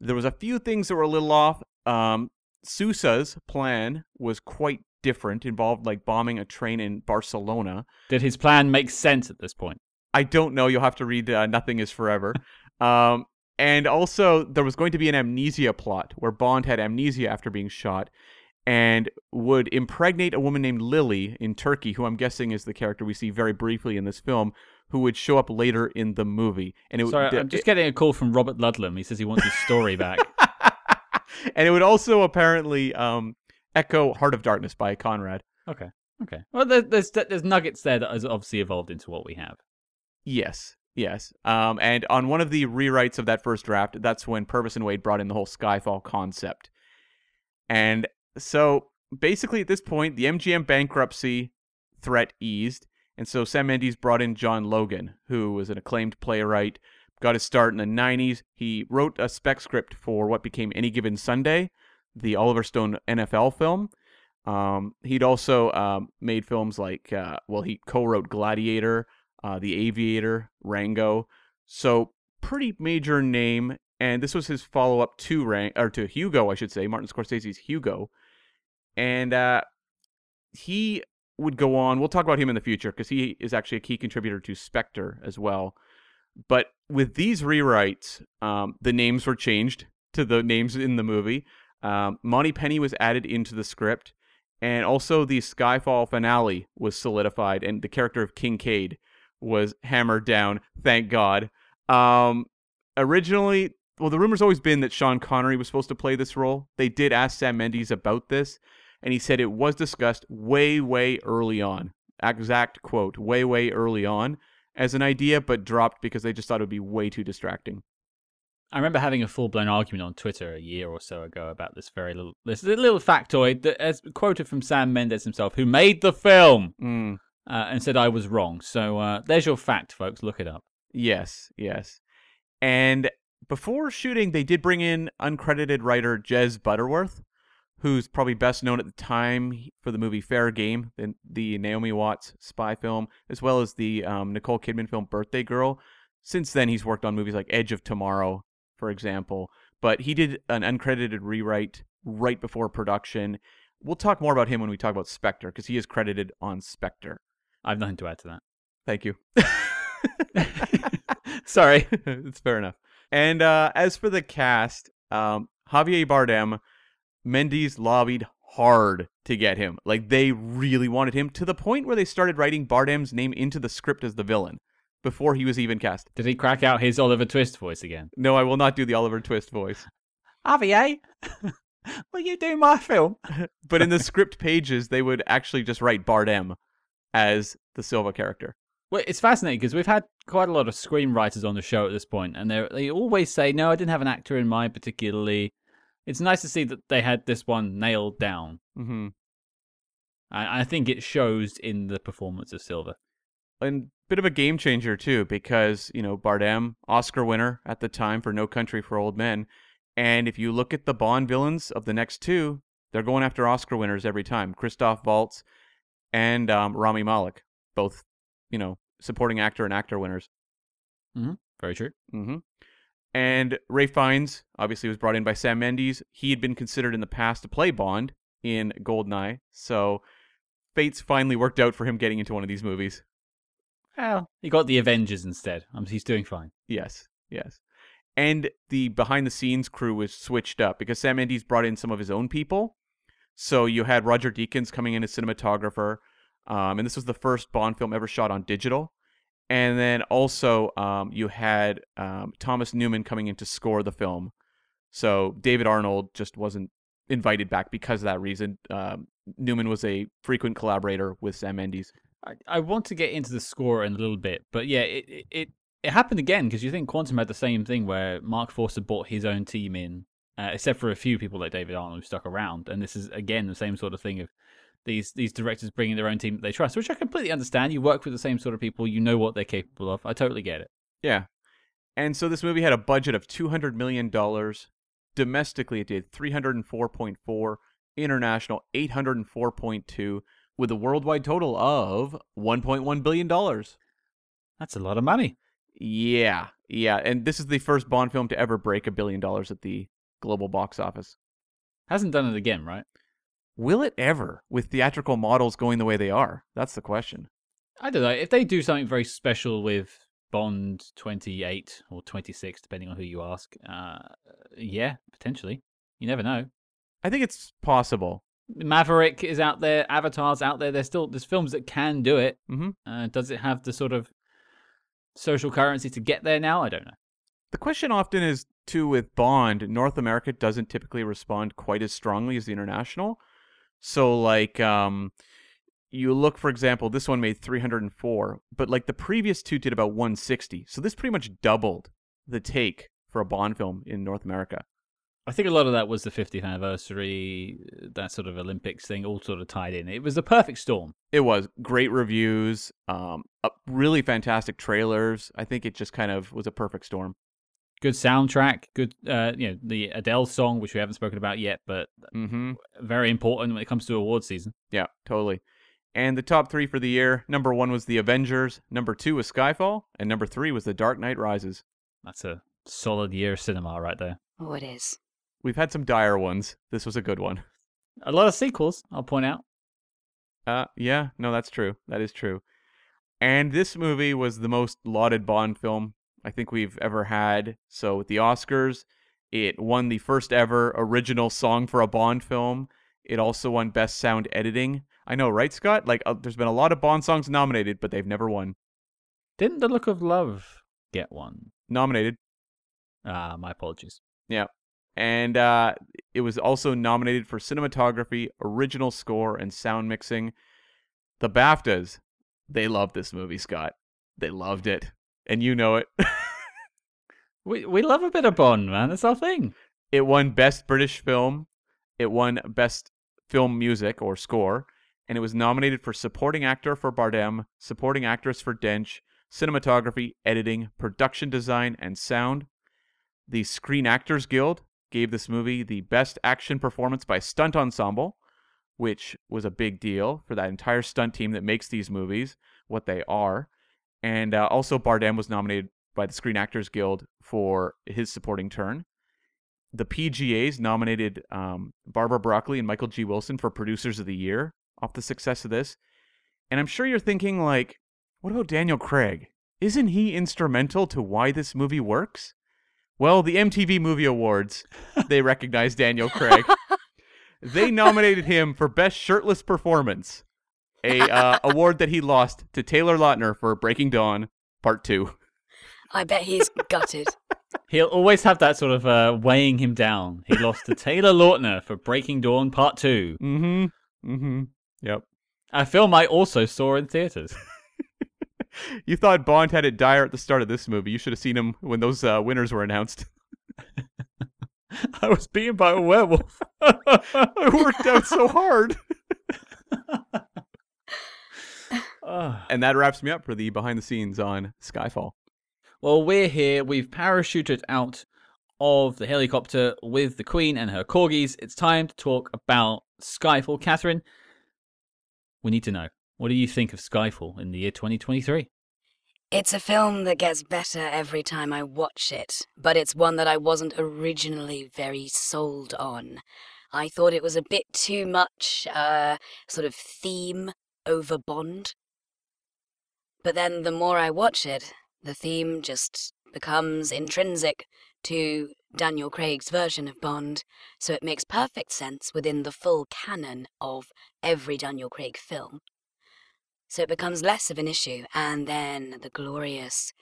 There was a few things that were a little off. Um, Sousa's plan was quite different, involved like bombing a train in Barcelona. Did his plan make sense at this point? I don't know. You'll have to read uh, Nothing is Forever. um, and also, there was going to be an amnesia plot where Bond had amnesia after being shot and would impregnate a woman named Lily in Turkey, who I'm guessing is the character we see very briefly in this film, who would show up later in the movie. And it Sorry, I'm just it, getting a call from Robert Ludlum. He says he wants his story back. <laughs> <laughs> and it would also apparently um, echo Heart of Darkness by Conrad. Okay. Okay. Well, there's there's nuggets there that has obviously evolved into what we have. Yes. Yes. Um, and on one of the rewrites of that first draft, that's when Purvis and Wade brought in the whole Skyfall concept. And So basically, at this point, the MGM bankruptcy threat eased, and so Sam Mendes brought in John Logan, who was an acclaimed playwright, got his start in the 90s. He wrote a spec script for what became Any Given Sunday, the Oliver Stone NFL film. Um, he'd also um, made films like, uh, well, he co wrote Gladiator, uh, The Aviator, Rango. So, pretty major name. And this was his follow up to Rang- or to Hugo, I should say, Martin Scorsese's Hugo. And uh, he would go on. We'll talk about him in the future because he is actually a key contributor to Spectre as well. But with these rewrites, um, the names were changed to the names in the movie. Um, Moneypenny was added into the script, and also the Skyfall finale was solidified, and the character of Kincaid was hammered down. Thank God. Um, originally, well, the rumor's always been that Sean Connery was supposed to play this role. They did ask Sam Mendes about this, and he said it was discussed way, way early on. Exact quote, way, way early on as an idea, but dropped because they just thought it would be way too distracting. I remember having a full blown argument on Twitter a year or so ago about this very little this little factoid that as quoted from Sam Mendes himself, who made the film, Mm. uh, and said I was wrong. So uh, there's your fact, folks. Look it up. Yes, yes. And before shooting, they did bring in uncredited writer Jez Butterworth, who's probably best known at the time for the movie Fair Game, the, the Naomi Watts spy film, as well as the um, Nicole Kidman film Birthday Girl. Since then, he's worked on movies like Edge of Tomorrow, for example. But he did an uncredited rewrite right before production. We'll talk more about him when we talk about Spectre, because he is credited on Spectre. I have nothing to add to that. Thank you. <laughs> Sorry. <laughs> it's fair enough. And uh, as for the cast, um, Javier Bardem, Mendes lobbied hard to get him. Like they really wanted him to the point where they started writing Bardem's name into the script as the villain before he was even cast. Did he crack out his Oliver Twist voice again? No, I will not do the Oliver Twist voice. <laughs> Javier, <laughs> will you do my film? <laughs> But in the script pages, they would actually just write Bardem as the Silva character. Well, it's fascinating because we've had quite a lot of screenwriters on the show at this point, and they they always say, "No, I didn't have an actor in mind particularly." It's nice to see that they had this one nailed down. Mm-hmm. I, I think it shows in the performance of Silva. and bit of a game changer too because you know Bardem Oscar winner at the time for No Country for Old Men and if you look at the Bond villains of the next two they're going after Oscar winners every time Christoph Waltz and um, Rami Malek both you know supporting actor and actor winners Very true. hmm and Ralph Fiennes obviously was brought in by Sam Mendes he had been considered in the past to play Bond in Goldeneye so fates finally worked out for him getting into one of these movies Well, he got the Avengers instead. Um, he's doing fine. Yes, yes. And the behind the scenes crew was switched up because Sam Mendes brought in some of his own people. So you had Roger Deakins coming in as cinematographer, um, and this was the first Bond film ever shot on digital. And then also um, you had um, Thomas Newman coming in to score the film. So David Arnold just wasn't invited back because of that reason. Um, Newman was a frequent collaborator with Sam Mendes. I, I want to get into the score in a little bit, but yeah, it it, it, happened again because you think Quantum had the same thing where Marc Forster brought his own team in, uh, except for a few people like David Arnold who stuck around, and this is again the same sort of thing of these these directors bringing their own team that they trust, which I completely understand. You work with the same sort of people, you know what they're capable of. I totally get it. Yeah. And so this movie had a budget of $200 million. Domestically, it did 304.4, international 804.2, with a worldwide total of $1.1 billion. That's a lot of money. Yeah, yeah. And this is the first Bond film to ever break a billion dollars at the global box office. Hasn't done it again, right? Will it ever, with theatrical models going the way they are? That's the question. I don't know. If they do something very special with Bond 28 or 26, depending on who you ask, uh, yeah, potentially. You never know. I think it's possible. Maverick is out there, Avatar's out there. There's still there's films that can do it. hmm Uh, does it have the sort of social currency to get there now? I don't know. The question often is too with Bond, North America doesn't typically respond quite as strongly as the international. So like um you look for example, this one made 304, but like the previous two did about 160. So this pretty much doubled the take for a Bond film in North America. I think a lot of that was the 50th anniversary, that sort of Olympics thing, all sort of tied in. It was the perfect storm. It was great reviews, um, uh, really fantastic trailers. I think it just kind of was a perfect storm. Good soundtrack, good, uh, you know, the Adele song, which we haven't spoken about yet, but Mm-hmm. very important when it comes to award season. Yeah, totally. And the top three for the year: number one was The Avengers, number two was Skyfall, and number three was The Dark Knight Rises. That's a solid year of cinema right there. Oh, it is. We've had some dire ones. This was a good one. A lot of sequels, I'll point out. Uh, yeah, no, that's true. That is true. And this movie was the most lauded Bond film I think we've ever had. So with the Oscars, it won the first ever original song for a Bond film. It also won Best Sound Editing. I know, right, Scott? Like, uh, there's been a lot of Bond songs nominated, but they've never won. Didn't The Look of Love get one? Nominated. Ah, my apologies. Yeah. And uh, it was also nominated for cinematography, original score, and sound mixing. The BAFTAs, they loved this movie, Scott. They loved it. And you know it. <laughs> We we love a bit of Bond, man. That's our thing. It won Best British Film. It won Best Film Music or Score. And it was nominated for Supporting Actor for Bardem, Supporting Actress for Dench, Cinematography, Editing, Production Design, and Sound. The Screen Actors Guild gave this movie the Best Action Performance by Stunt Ensemble, which was a big deal for that entire stunt team that makes these movies what they are. And uh, also, Bardem was nominated by the Screen Actors Guild for his supporting turn the PGAs nominated um, Barbara Broccoli and Michael G. Wilson for Producers of the Year off the success of this. And I'm sure you're thinking, like, what about Daniel Craig? Isn't he instrumental to why this movie works? Well, the MTV Movie Awards, they <laughs> recognized Daniel Craig. <laughs> they nominated him for Best Shirtless Performance, a uh, award that he lost to Taylor Lautner for Breaking Dawn Part 2. I bet he's gutted. <laughs> He'll always have that sort of uh, weighing him down. He lost to Taylor Lautner for Breaking Dawn Part 2, Mm-hmm. Mm-hmm. Yep. a film I also saw in theaters. <laughs> You thought Bond had it dire at the start of this movie. You should have seen him when those uh, winners were announced. <laughs> I was beaten by a werewolf. I worked out so hard. And that wraps me up for the behind the scenes on Skyfall. Well, we're here. We've parachuted out of the helicopter with the Queen and her corgis. It's time to talk about Skyfall. Catherine, we need to know. What do you think of Skyfall in the year 2023? It's a film that gets better every time I watch it, but it's one that I wasn't originally very sold on. I thought it was a bit too much, uh, sort of theme over Bond. But then the more I watch it, the theme just becomes intrinsic to Daniel Craig's version of Bond, so it makes perfect sense within the full canon of every Daniel Craig film. So it becomes less of an issue, and then the glorious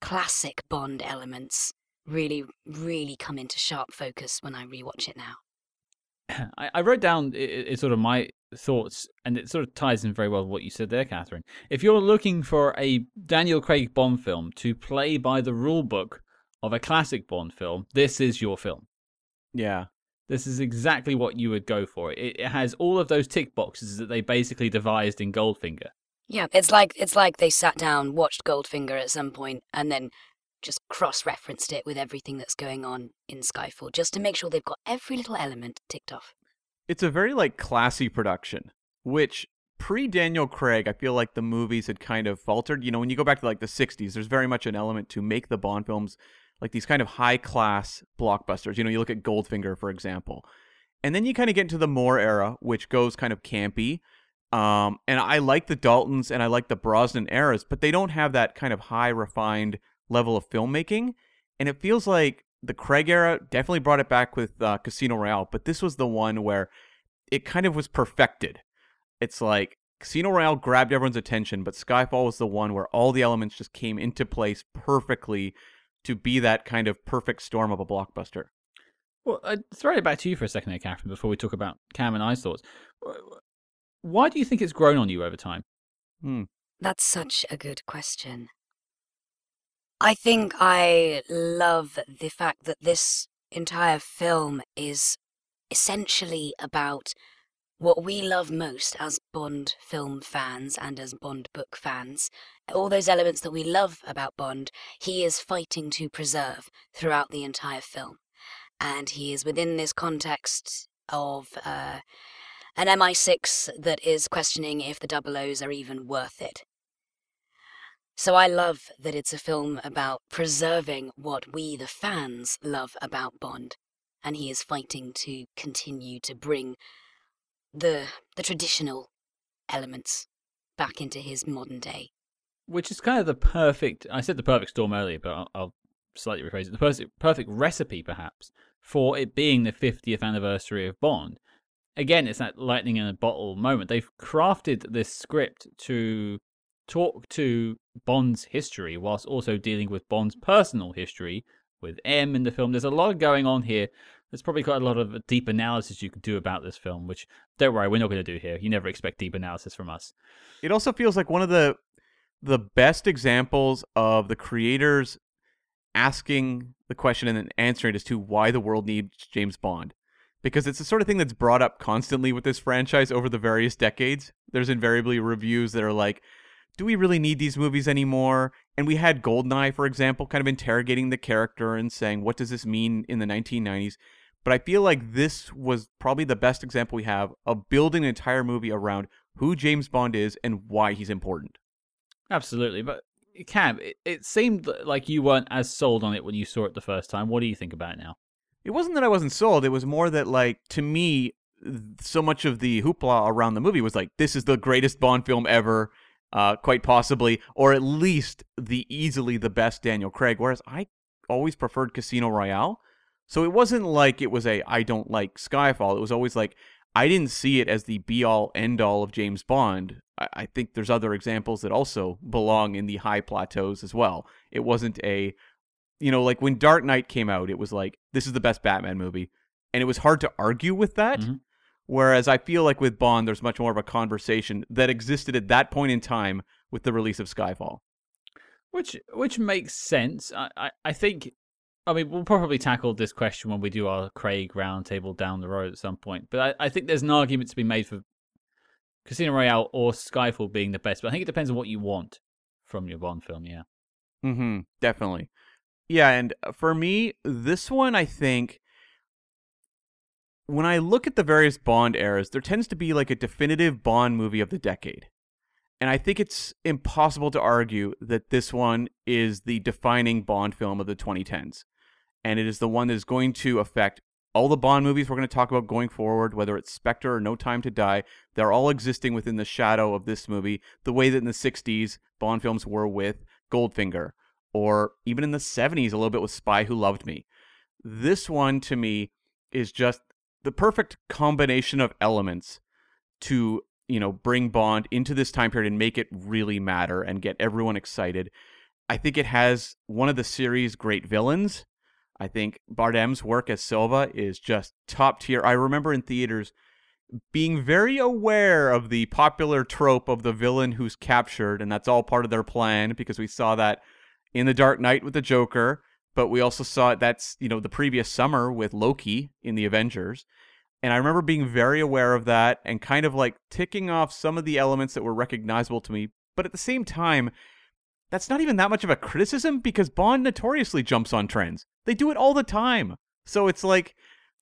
classic Bond elements really, really come into sharp focus when I rewatch it now. <clears throat> I, I wrote down i i- it's sort of my thoughts, and it sort of ties in very well with what you said there, Catherine. If you're looking for a Daniel Craig Bond film to play by the rule book of a classic Bond film, this is your film. Yeah. This is exactly what you would go for. It, it has all of those tick boxes that they basically devised in Goldfinger. Yeah, it's like it's like they sat down, watched Goldfinger at some point, and then just cross-referenced it with everything that's going on in Skyfall, just to make sure they've got every little element ticked off. It's a very like classy production, which pre Daniel Craig, I feel like the movies had kind of faltered. You know, when you go back to like the 60s, there's very much an element to make the Bond films like these kind of high class blockbusters. You know, you look at Goldfinger, for example. And then you kind of get into the Moore era, which goes kind of campy. Um, and I like the Daltons and I like the Brosnan eras, but they don't have that kind of high refined level of filmmaking. And it feels like the Craig era definitely brought it back with uh, Casino Royale, but this was the one where it kind of was perfected. It's like Casino Royale grabbed everyone's attention, but Skyfall was the one where all the elements just came into place perfectly to be that kind of perfect storm of a blockbuster. Well, I throw it back to you for a second there, Catherine, before we talk about Cam and I's thoughts. Why do you think it's grown on you over time? That's such a good question. I think I love the fact that this entire film is essentially about what we love most as Bond film fans and as Bond book fans. All those elements that we love about Bond, he is fighting to preserve throughout the entire film. And he is within this context of uh, an MI6 that is questioning if the double O's are even worth it. So I love that it's a film about preserving what we, the fans, love about Bond. And he is fighting to continue to bring the the traditional elements back into his modern day. Which is kind of the perfect. I said the perfect storm earlier, but I'll, I'll slightly rephrase it. The perfect, perfect recipe, perhaps, for it being the 50th anniversary of Bond. Again, it's that lightning in a bottle moment. They've crafted this script to talk to Bond's history whilst also dealing with Bond's personal history with M in the film. There's a lot going on here. There's probably quite a lot of deep analysis you could do about this film, which don't worry, we're not going to do here. You never expect deep analysis from us. It also feels like one of the the best examples of the creators asking the question and then answering it as to why the world needs James Bond. Because it's the sort of thing that's brought up constantly with this franchise over the various decades. There's invariably reviews that are like, do we really need these movies anymore? And we had Goldeneye, for example, kind of interrogating the character and saying, what does this mean in the 1990s? But I feel like this was probably the best example we have of building an entire movie around who James Bond is and why he's important. Absolutely. But eh, Cam, it, it seemed like you weren't as sold on it when you saw it the first time. What do you think about it now? It wasn't that I wasn't sold. It was more that, like, to me, so much of the hoopla around the movie was like, this is the greatest Bond film ever uh, quite possibly, or at least the easily the best Daniel Craig. Whereas I always preferred Casino Royale. So it wasn't like it was a I don't like Skyfall. It was always like I didn't see it as the be all end all of James Bond. I, I think there's other examples that also belong in the high plateaus as well. It wasn't a, you know, like when Dark Knight came out, it was like this is the best Batman movie, and it was hard to argue with that. Mm-hmm. Whereas I feel like with Bond, there's much more of a conversation that existed at that point in time with the release of Skyfall. Which which makes sense. I, I, I think I mean we'll probably tackle this question when we do our Craig roundtable down the road at some point. But I, I think there's an argument to be made for Casino Royale or Skyfall being the best. But I think it depends on what you want from your Bond film, yeah. Mm-hmm. Definitely. Yeah, and for me, this one I think when I look at the various Bond eras, there tends to be like a definitive Bond movie of the decade. And I think it's impossible to argue that this one is the defining Bond film of the 2010s. And it is the one that is going to affect all the Bond movies we're going to talk about going forward, whether it's Spectre or No Time to Die. They're all existing within the shadow of this movie, the way that in the 60s Bond films were with Goldfinger, or even in the 70s, a little bit with Spy Who Loved Me. This one, to me, is just the perfect combination of elements to you know bring Bond into this time period and make it really matter and get everyone excited. I think it has one of the series' great villains. I think Bardem's work as Silva is just top tier. I remember in theaters being very aware of the popular trope of the villain who's captured, and that's all part of their plan because we saw that in The Dark Knight with the Joker but we also saw it that's you know the previous summer with Loki in the Avengers. And I remember being very aware of that and kind of like ticking off some of the elements that were recognizable to me. But at the same time, that's not even that much of a criticism because Bond notoriously jumps on trends. They do it all the time. So it's like,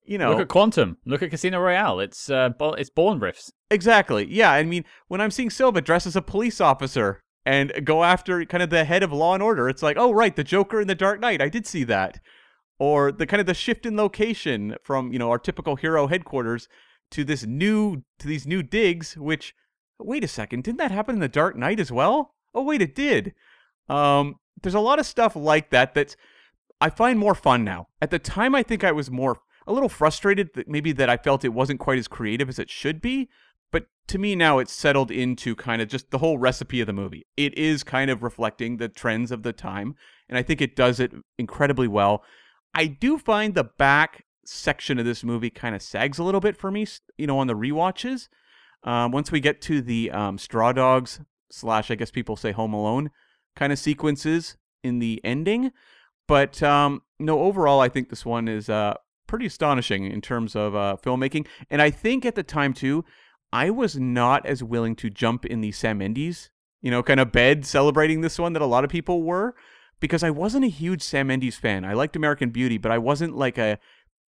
you know, look at Quantum, look at Casino Royale. It's uh, it's Bourne riffs. Exactly. Yeah, I mean, when I'm seeing Silva dressed as a police officer and go after kind of the head of Law and Order. It's like, oh right, the Joker in the Dark Knight. I did see that. Or the kind of the shift in location from you know our typical hero headquarters to this new to these new digs. Which, wait a second, didn't that happen in the Dark Knight as well? Oh wait, it did. Um, there's a lot of stuff like that that's I find more fun now. At the time, I think I was more a little frustrated that maybe that I felt it wasn't quite as creative as it should be. But to me now, it's settled into kind of just the whole recipe of the movie. It is kind of reflecting the trends of the time, and I think it does it incredibly well. I do find the back section of this movie kind of sags a little bit for me, you know, on the re-watches. Um, once we get to the um, Straw Dogs slash, I guess people say Home Alone kind of sequences in the ending. But um, no, overall, I think this one is uh, pretty astonishing in terms of uh, filmmaking. And I think at the time too, I was not as willing to jump in the Sam Mendes, you know, kind of bed celebrating this one that a lot of people were, because I wasn't a huge Sam Mendes fan. I liked American Beauty, but I wasn't like a.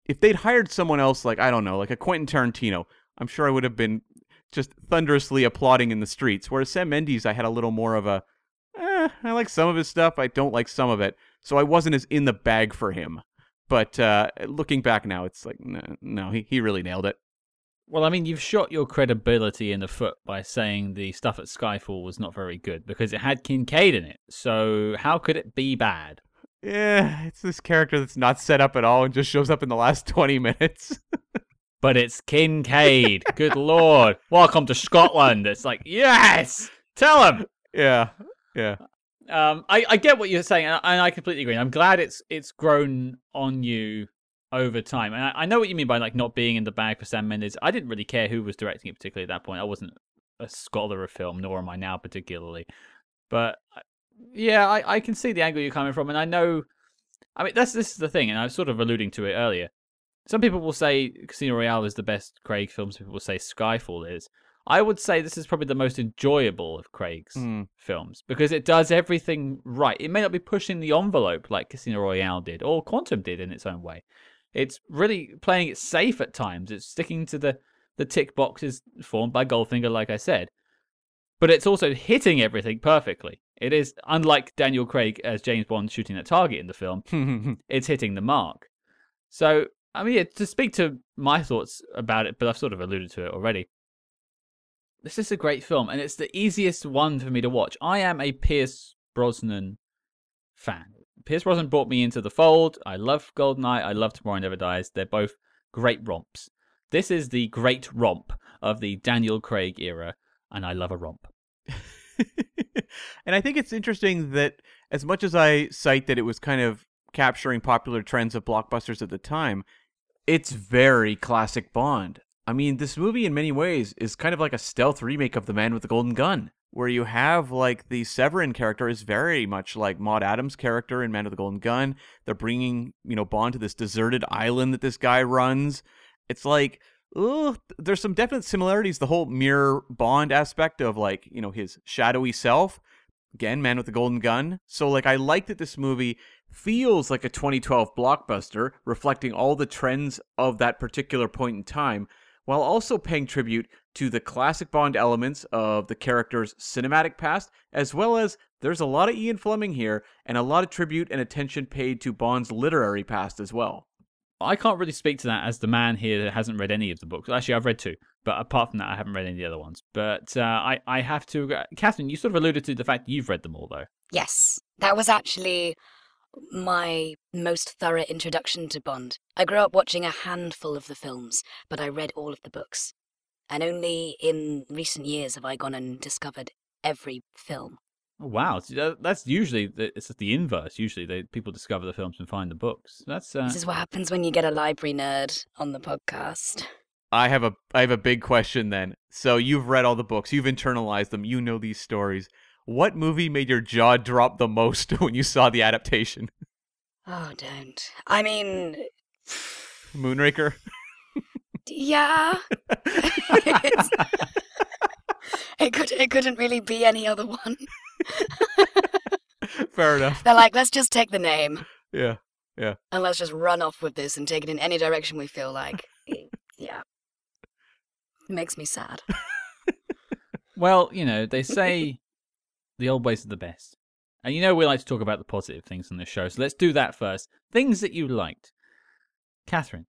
If they'd hired someone else, like I don't know, like a Quentin Tarantino, I'm sure I would have been just thunderously applauding in the streets. Whereas Sam Mendes, I had a little more of a, eh, I like some of his stuff, I don't like some of it. So I wasn't as in the bag for him. But uh, looking back now, it's like, no, no, he, he really nailed it. Well, I mean, you've shot your credibility in the foot by saying the stuff at Skyfall was not very good because it had Kincaid in it. So how could it be bad? Yeah, it's this character that's not set up at all and just shows up in the last <laughs> 20 minutes. <laughs> but it's Kincaid. Good lord. Welcome to Scotland. It's like, yes! Tell him! Yeah, yeah. Um, I, I get what you're saying, and I, and I completely agree. I'm glad it's it's grown on you over time. And I, I, know what you mean by like not being in the bag for Sam Mendes. I didn't really care who was directing it particularly at that point. I wasn't a scholar of film, nor am I now particularly. But yeah, I, I can see the angle you're coming from, and I know. I mean, that's this is the thing, and I was sort of alluding to it earlier. Some people will say Casino Royale is the best Craig film. Some people will say Skyfall is. I would say this is probably the most enjoyable of Craig's Mm. films because it does everything right. It may not be pushing the envelope like Casino Royale did or Quantum did in its own way. It's really playing it safe at times. It's sticking to the, the tick boxes formed by Goldfinger, like I said. But it's also hitting everything perfectly. It is, unlike Daniel Craig as James Bond shooting at target in the film, <laughs> it's hitting the mark. So, I mean, yeah, to speak to my thoughts about it, but I've sort of alluded to it already. This is a great film, and it's the easiest one for me to watch. I am a Pierce Brosnan fan. Pierce Brosnan brought me into the fold. I love Goldeneye. I love Tomorrow Never Dies. They're both great romps. This is the great romp of the Daniel Craig era, and I love a romp. <laughs> and I think it's interesting that as much as I cite that it was kind of capturing popular trends of blockbusters at the time, it's very classic Bond. I mean, this movie in many ways is kind of like a stealth remake of The Man with the Golden Gun, where you have like the Severine character is very much like Maud Adams' character in Man with the Golden Gun. They're bringing, you know, Bond to this deserted island that this guy runs. It's like, oh, there's some definite similarities. The whole mirror Bond aspect of like, you know, his shadowy self. Again, Man with the Golden Gun. So, like, I like that this movie feels like a 2012 blockbuster, reflecting all the trends of that particular point in time, while also paying tribute to the classic Bond elements of the character's cinematic past, as well as there's a lot of Ian Fleming here, and a lot of tribute and attention paid to Bond's literary past as well. I can't really speak to that as the man here that hasn't read any of the books. Actually, I've read two, but apart from that, I haven't read any of the other ones. But uh, I, I have to. Uh, Catherine, you sort of alluded to the fact you've read them all, though. Yes, that was actually my most thorough introduction to Bond. I grew up watching a handful of the films, but I read all of the books. And only in recent years have I gone and discovered every film. Oh, wow, that's usually it's the inverse. Usually, they people discover the films and find the books. That's uh... this is what happens when you get a library nerd on the podcast. I have a I have a big question then. So you've read all the books, you've internalized them, you know these stories. What movie made your jaw drop the most <laughs> when you saw the adaptation? Oh, don't. I mean, <sighs> Moonraker. <laughs> yeah. <laughs> <laughs> it could it couldn't really be any other one. <laughs> Fair enough. They're like, let's just take the name. Yeah. Yeah. And let's just run off with this and take it in any direction we feel like. yeah. It makes me sad. well, you know, they say the old ways are the best. And you know we like to talk about the positive things on this show, so let's do that first. Things that you liked. Catherine,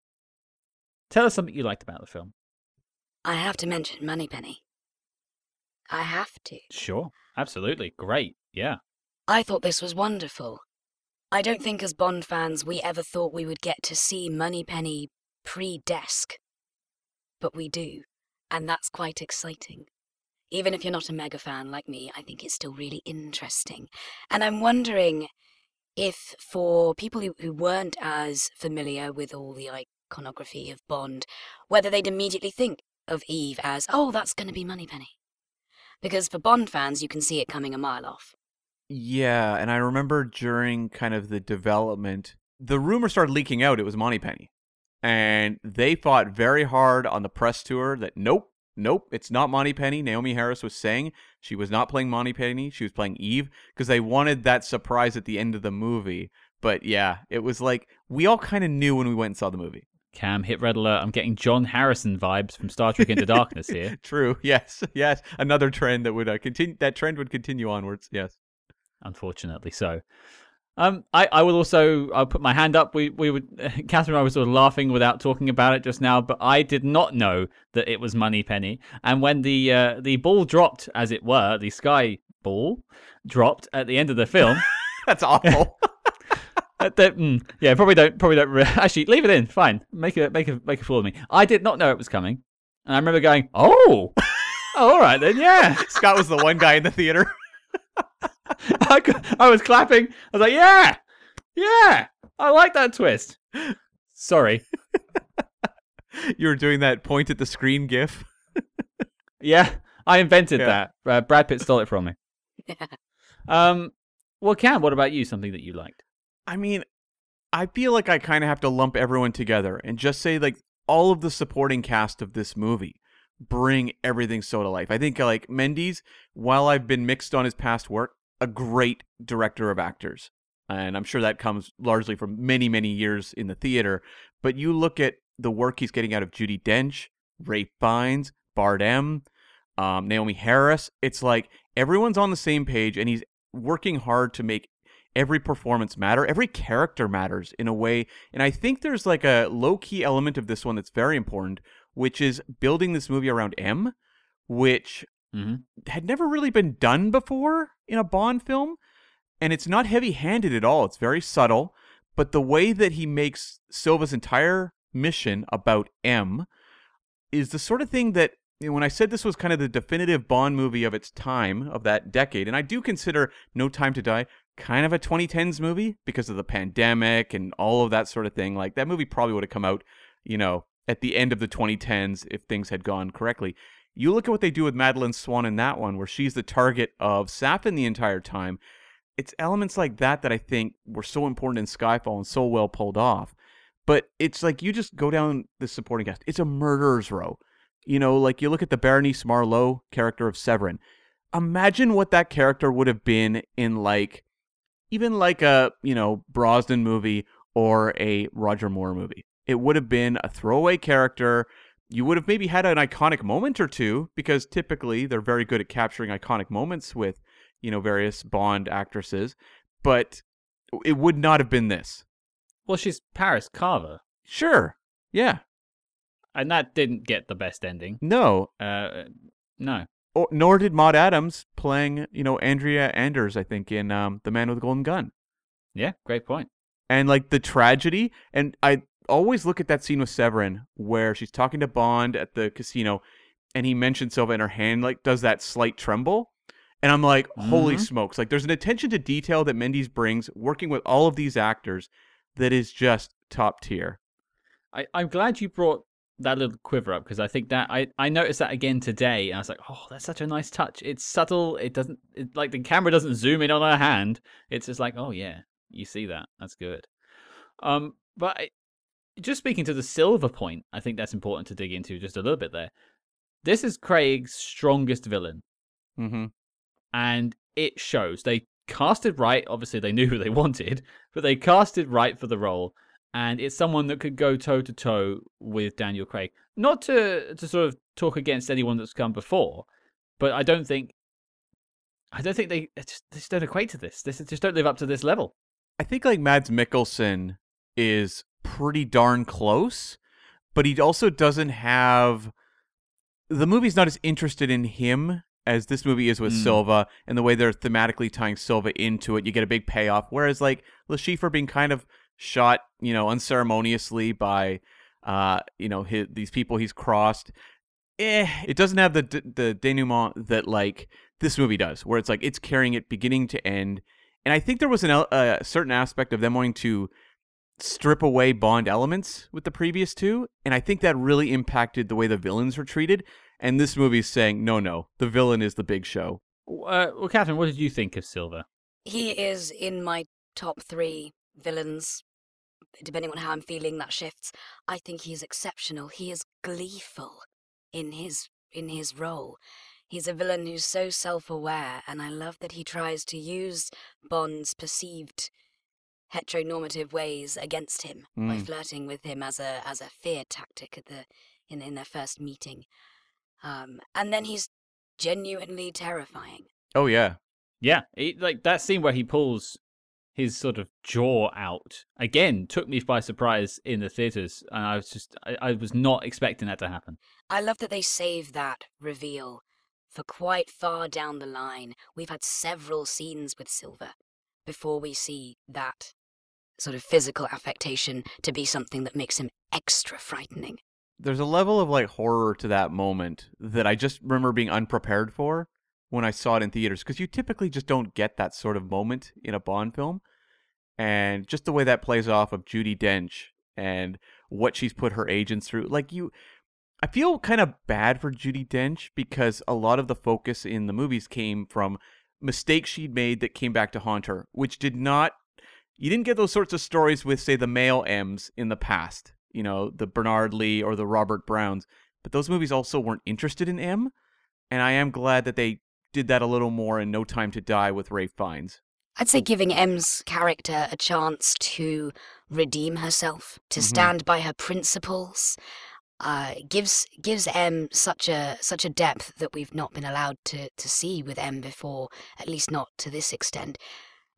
tell us something you liked about the film. I have to mention Moneypenny. I have to. Sure, absolutely. Great, yeah. I thought this was wonderful. I don't think as Bond fans we ever thought we would get to see Moneypenny pre-desk. But we do, and that's quite exciting. Even if you're not a mega fan like me, I think it's still really interesting. And I'm wondering if for people who, who weren't as familiar with all the iconography of Bond, whether they'd immediately think of Eve as, oh, that's going to be Moneypenny. Because for Bond fans, you can see it coming a mile off. Yeah, and I remember during kind of the development, the rumor started leaking out it was Moneypenny. And they fought very hard on the press tour that nope, nope, it's not Moneypenny. Naomie Harris was saying she was not playing Moneypenny, she was playing Eve because they wanted that surprise at the end of the movie. But yeah, it was like we all kind of knew when we went and saw the movie. Cam, hit red alert. I'm getting John Harrison vibes from Star Trek Into Darkness <laughs> here. True. Yes. Yes. Another trend that would uh, continue. That trend would continue onwards. Yes. Unfortunately, so. Um, I, I will also I'll put my hand up. We we would <laughs> Catherine and I were sort of laughing without talking about it just now, but I did not know that it was Moneypenny. And when the uh, the ball dropped, as it were, the sky ball dropped at the end of the film. <laughs> That's awful. Uh, the, mm, yeah, probably don't. Probably don't. Re- <laughs> Actually, leave it in. Fine. Make a make a make a fool of me. I did not know it was coming, and I remember going, "Oh, oh <laughs> all right then, yeah." Scott was the one guy in the theater. <laughs> I, I was clapping. I was like, "Yeah, yeah, I like that twist." Sorry. you were doing that point at the screen gif. Yeah, I invented Yeah. that. Uh, Brad Pitt stole it from me. Yeah. Um, well, Cam, what about you? Something that you liked? I mean, I feel like I kind of have to lump everyone together and just say like all of the supporting cast of this movie bring everything so to life. I think like Mendes, while I've been mixed on his past work, a great director of actors. And I'm sure that comes largely from many, many years in the theater. But you look at the work he's getting out of Judi Dench, Ralph Fiennes, Bardem, um, Naomie Harris. It's like everyone's on the same page and he's working hard to make every performance matter. Every character matters in a way. And I think there's like a low key element of this one that's very important, which is building this movie around M, which Mm-hmm. had never really been done before in a Bond film. And it's not heavy handed at all. It's very subtle. But the way that he makes Silva's entire mission about M is the sort of thing that when I said this was kind of the definitive Bond movie of its time, of that decade, and I do consider No Time to Die kind of a 2010s movie because of the pandemic and all of that sort of thing. Like that movie probably would have come out, you know, at the end of the 2010s if things had gone correctly. You look at what they do with Madeleine Swann in that one, where she's the target of Safin the entire time. It's elements like that that I think were so important in Skyfall and so well pulled off. But it's like you just go down the supporting cast. It's a murderer's row. You know, like you look at the Berenice Marlohe character of Severine. Imagine what that character would have been in like even like a, you know, Brosnan movie or a Roger Moore movie. It would have been a throwaway character. You would have maybe had an iconic moment or two because typically they're very good at capturing iconic moments with, you know, various Bond actresses, but it would not have been this. Well, she's Paris Carver, Sure. Yeah. And that didn't get the best ending. No. Uh, no. Or, nor did Maud Adams playing, you know, Andrea Anders, I think, in um, The Man with the Golden Gun. Yeah, great point. and like the tragedy and i always look at that scene with severine where she's talking to bond at the casino and he mentions silva and her hand like does that slight tremble and i'm like holy Mhm. smokes like there's an attention to detail that mendes brings working with all of these actors that is just top tier I, I'm glad you brought that little quiver up because I think that I, I noticed that again today and I was like, oh, that's such a nice touch. It's subtle. It doesn't it, like the camera doesn't zoom in on her hand. It's just like, oh yeah, you see that. That's good. Um, but I, just speaking to the Silva point, I think that's important to dig into just a little bit there. This is Craig's strongest villain, mm-hmm. and it shows. They casted right. Obviously, they knew who they <laughs> wanted, but they casted right for the role and it's someone that could go toe to toe with Daniel Craig. Not to to sort of talk against anyone that's come before, but I don't think I don't think they just, they just don't equate to this. They just don't live up to this level. i think like mads mikkelsen is pretty darn close but he also doesn't have the movie's not as interested in him as this movie is with Mm. Silva and the way they're thematically tying Silva into it. You get a big payoff. Whereas like Le Chiffre being kind of shot, you know, unceremoniously by uh, you know, his, these people he's crossed. Eh, it doesn't have the d- the denouement that like this movie does, where it's like it's carrying it beginning to end. And I think there was an, el- a certain aspect of them wanting to strip away Bond elements with the previous two, and I think that really impacted the way the villains were treated. And this movie's saying, no, no, the villain is the big show. Uh, well, Catherine, what did you think of Silva? He is in my top three villains. Depending on how I'm feeling, that shifts. I think he's exceptional. He is gleeful in his in his role. He's a villain who's so self-aware, and I love that he tries to use Bond's perceived heteronormative ways against him by Mm. flirting with him as a as a fear tactic at the in in their first meeting. Um, and then he's genuinely terrifying. Oh yeah. Yeah, like that scene where he pulls his sort of jaw out again took me by surprise in the theaters, and I was just I, I was not expecting that to happen. I love that they save that reveal for quite far down the line. We've had several scenes with Silva before we see that sort of physical affectation to be something that makes him extra frightening. There's a level of like horror to that moment that I just remember being unprepared for when I saw it in theaters because you typically just don't get that sort of moment in a Bond film. And just the way that plays off of Judi Dench and what she's put her agents through. Like you I feel kind of bad for Judi Dench because a lot of the focus in the movies came from mistakes she'd made that came back to haunt her, which did not you didn't get those sorts of stories with say the male M's in the past, you know, the Bernard Lee or the Robert Browns, but those movies also weren't interested in M, and I am glad that they did that a little more in No Time to Die with Ralph Fiennes. I'd say giving M's character a chance to redeem herself, to Mhm. stand by her principles, uh, gives gives M such a such a depth that we've not been allowed to to see with M before, at least not to this extent.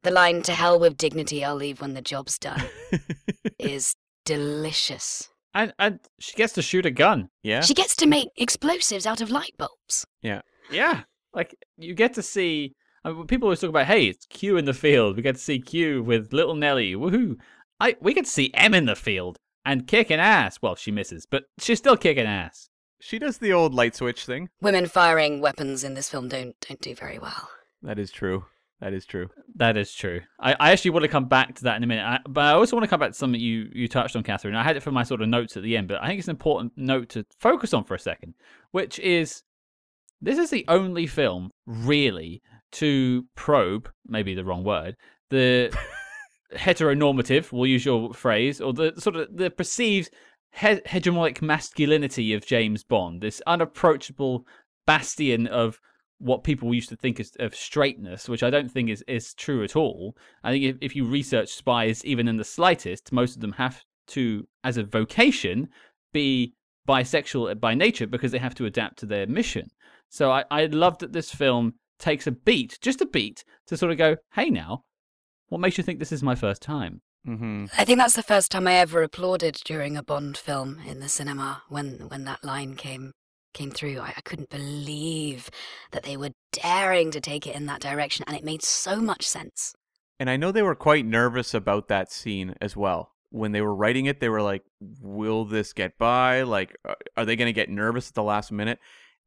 The line "To hell with dignity, I'll leave when the job's done" <laughs> is delicious. And and she gets to shoot a gun. yeah? She gets to make explosives out of light bulbs. Yeah. Yeah, like you get to see. I mean, people always talk about, hey, it's Q in the field. We get to see Q with little Nellie. Woohoo! I we get to see M in the field and kicking ass. Well, she misses, but she's still kicking ass. She does the old light switch thing. Women firing weapons in this film don't don't do very well. That is true. That is true. That is true. I, I actually want to come back to that in a minute, I, but I also want to come back to something you, you touched on, Catherine. I had it for my sort of notes at the end, but I think it's an important note to focus on for a second, which is this is the only film really to probe, maybe the wrong word, the <laughs> heteronormative, we'll use your phrase, or the sort of the perceived he- hegemonic masculinity of James Bond, this unapproachable bastion of what people used to think is, of straightness, which I don't think is, is true at all. I think if, if you research spies, even in the slightest, most of them have to, as a vocation, be bisexual by nature because they have to adapt to their mission. So I, I love that this film takes a beat, just a beat, to sort of go, hey now, what makes you think this is my first time? Mm-hmm. I think that's the first time I ever applauded during a Bond film in the cinema when when that line came came through. I, I couldn't believe that they were daring to take it in that direction, and it made so much sense. And I know they were quite nervous about that scene as well. When they were writing it, they were like, "Will this get by? Like, are they going to get nervous at the last minute?"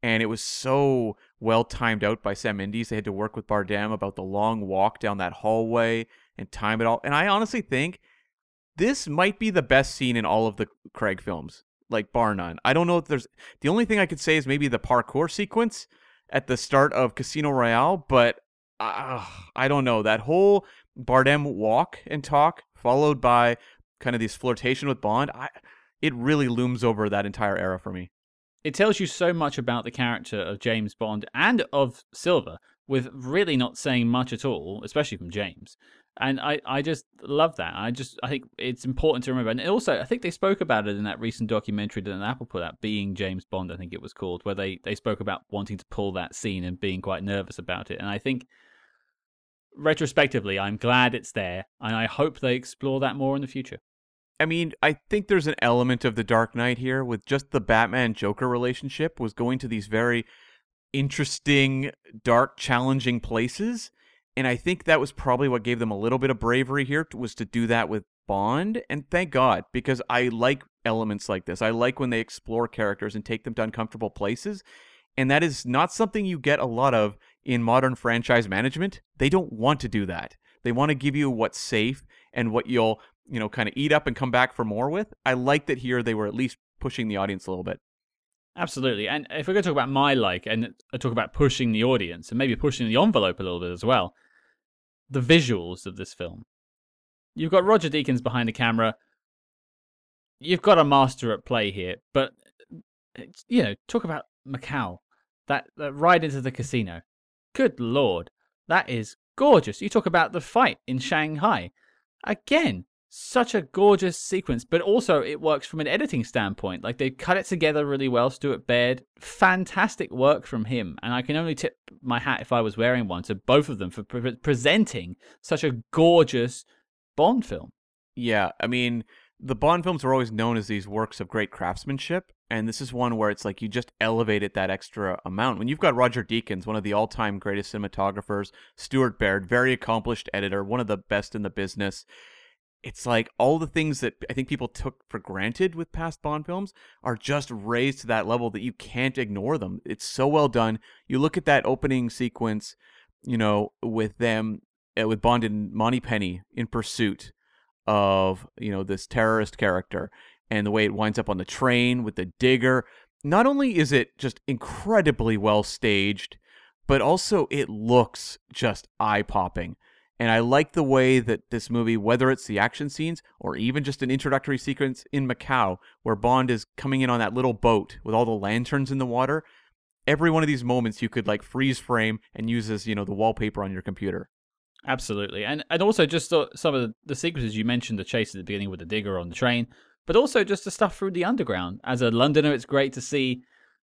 And it was so well timed out by Sam Mendes. They had to work with Bardem about the long walk down that hallway and time it all. And I honestly think this might be the best scene in all of the Craig films, like bar none. I don't know if there's the only thing I could say is maybe the parkour sequence at the start of Casino Royale, but uh, I don't know that whole Bardem walk and talk followed by kind of this flirtation with Bond. I it really looms over that entire era for me. It tells you so much about the character of James Bond and of Silva with really not saying much at all, especially from James. And I, I just love that. I just I think it's important to remember. And also, I think they spoke about it in that recent documentary that Apple put out, Being James Bond, I think it was called, where they, they spoke about wanting to pull that scene and being quite nervous about it. And I think retrospectively, I'm glad it's there, and I hope they explore that more in the future. I mean, I think there's an element of the Dark Knight here with just the Batman Joker relationship was going to these very interesting, dark, challenging places. And I think that was probably what gave them a little bit of bravery here was to do that with Bond. And thank God, because I like elements like this. I like when they explore characters and take them to uncomfortable places. And that is not something you get a lot of in modern franchise management. They don't want to do that. They want to give you what's safe and what you'll, you know, kind of eat up and come back for more with. I like that here they were at least pushing the audience a little bit. Absolutely. And if we're going to talk about my like and uh, talk about pushing the audience and maybe pushing the envelope a little bit as well, the visuals of this film. You've got Roger Deakins behind the camera. You've got a master at play here, but uh, you know, talk about Macau, that, that ride into the casino. Good lord, that is gorgeous. You talk about the fight in Shanghai. Again, such a gorgeous sequence, but also it works from an editing standpoint. Like they cut it together really well. Stuart Baird, fantastic work from him, and I can only tip my hat if I was wearing one to both of them for pre- presenting such a gorgeous Bond film. Yeah, I mean, the Bond films are always known as these works of great craftsmanship, and this is one where it's like you just elevated that extra amount. When you've got Roger Deakins, one of the all-time greatest cinematographers, Stuart Baird, very accomplished editor, one of the best in the business. It's like all the things that I think people took for granted with past Bond films are just raised to that level that you can't ignore them. It's so well done. You look at that opening sequence, you know, with them, uh, with Bond and Moneypenny in pursuit of you know this terrorist character and the way it winds up on the train with the digger not only is it just incredibly well staged but also it looks just eye-popping and i like the way that this movie whether it's the action scenes or even just an introductory sequence in macau where bond is coming in on that little boat with all the lanterns in the water every one of these moments you could like freeze frame and use as you know the wallpaper on your computer Absolutely, and and also just some of the sequences you mentioned, the chase at the beginning with the digger on the train, but also just the stuff through the underground. As a Londoner, it's great to see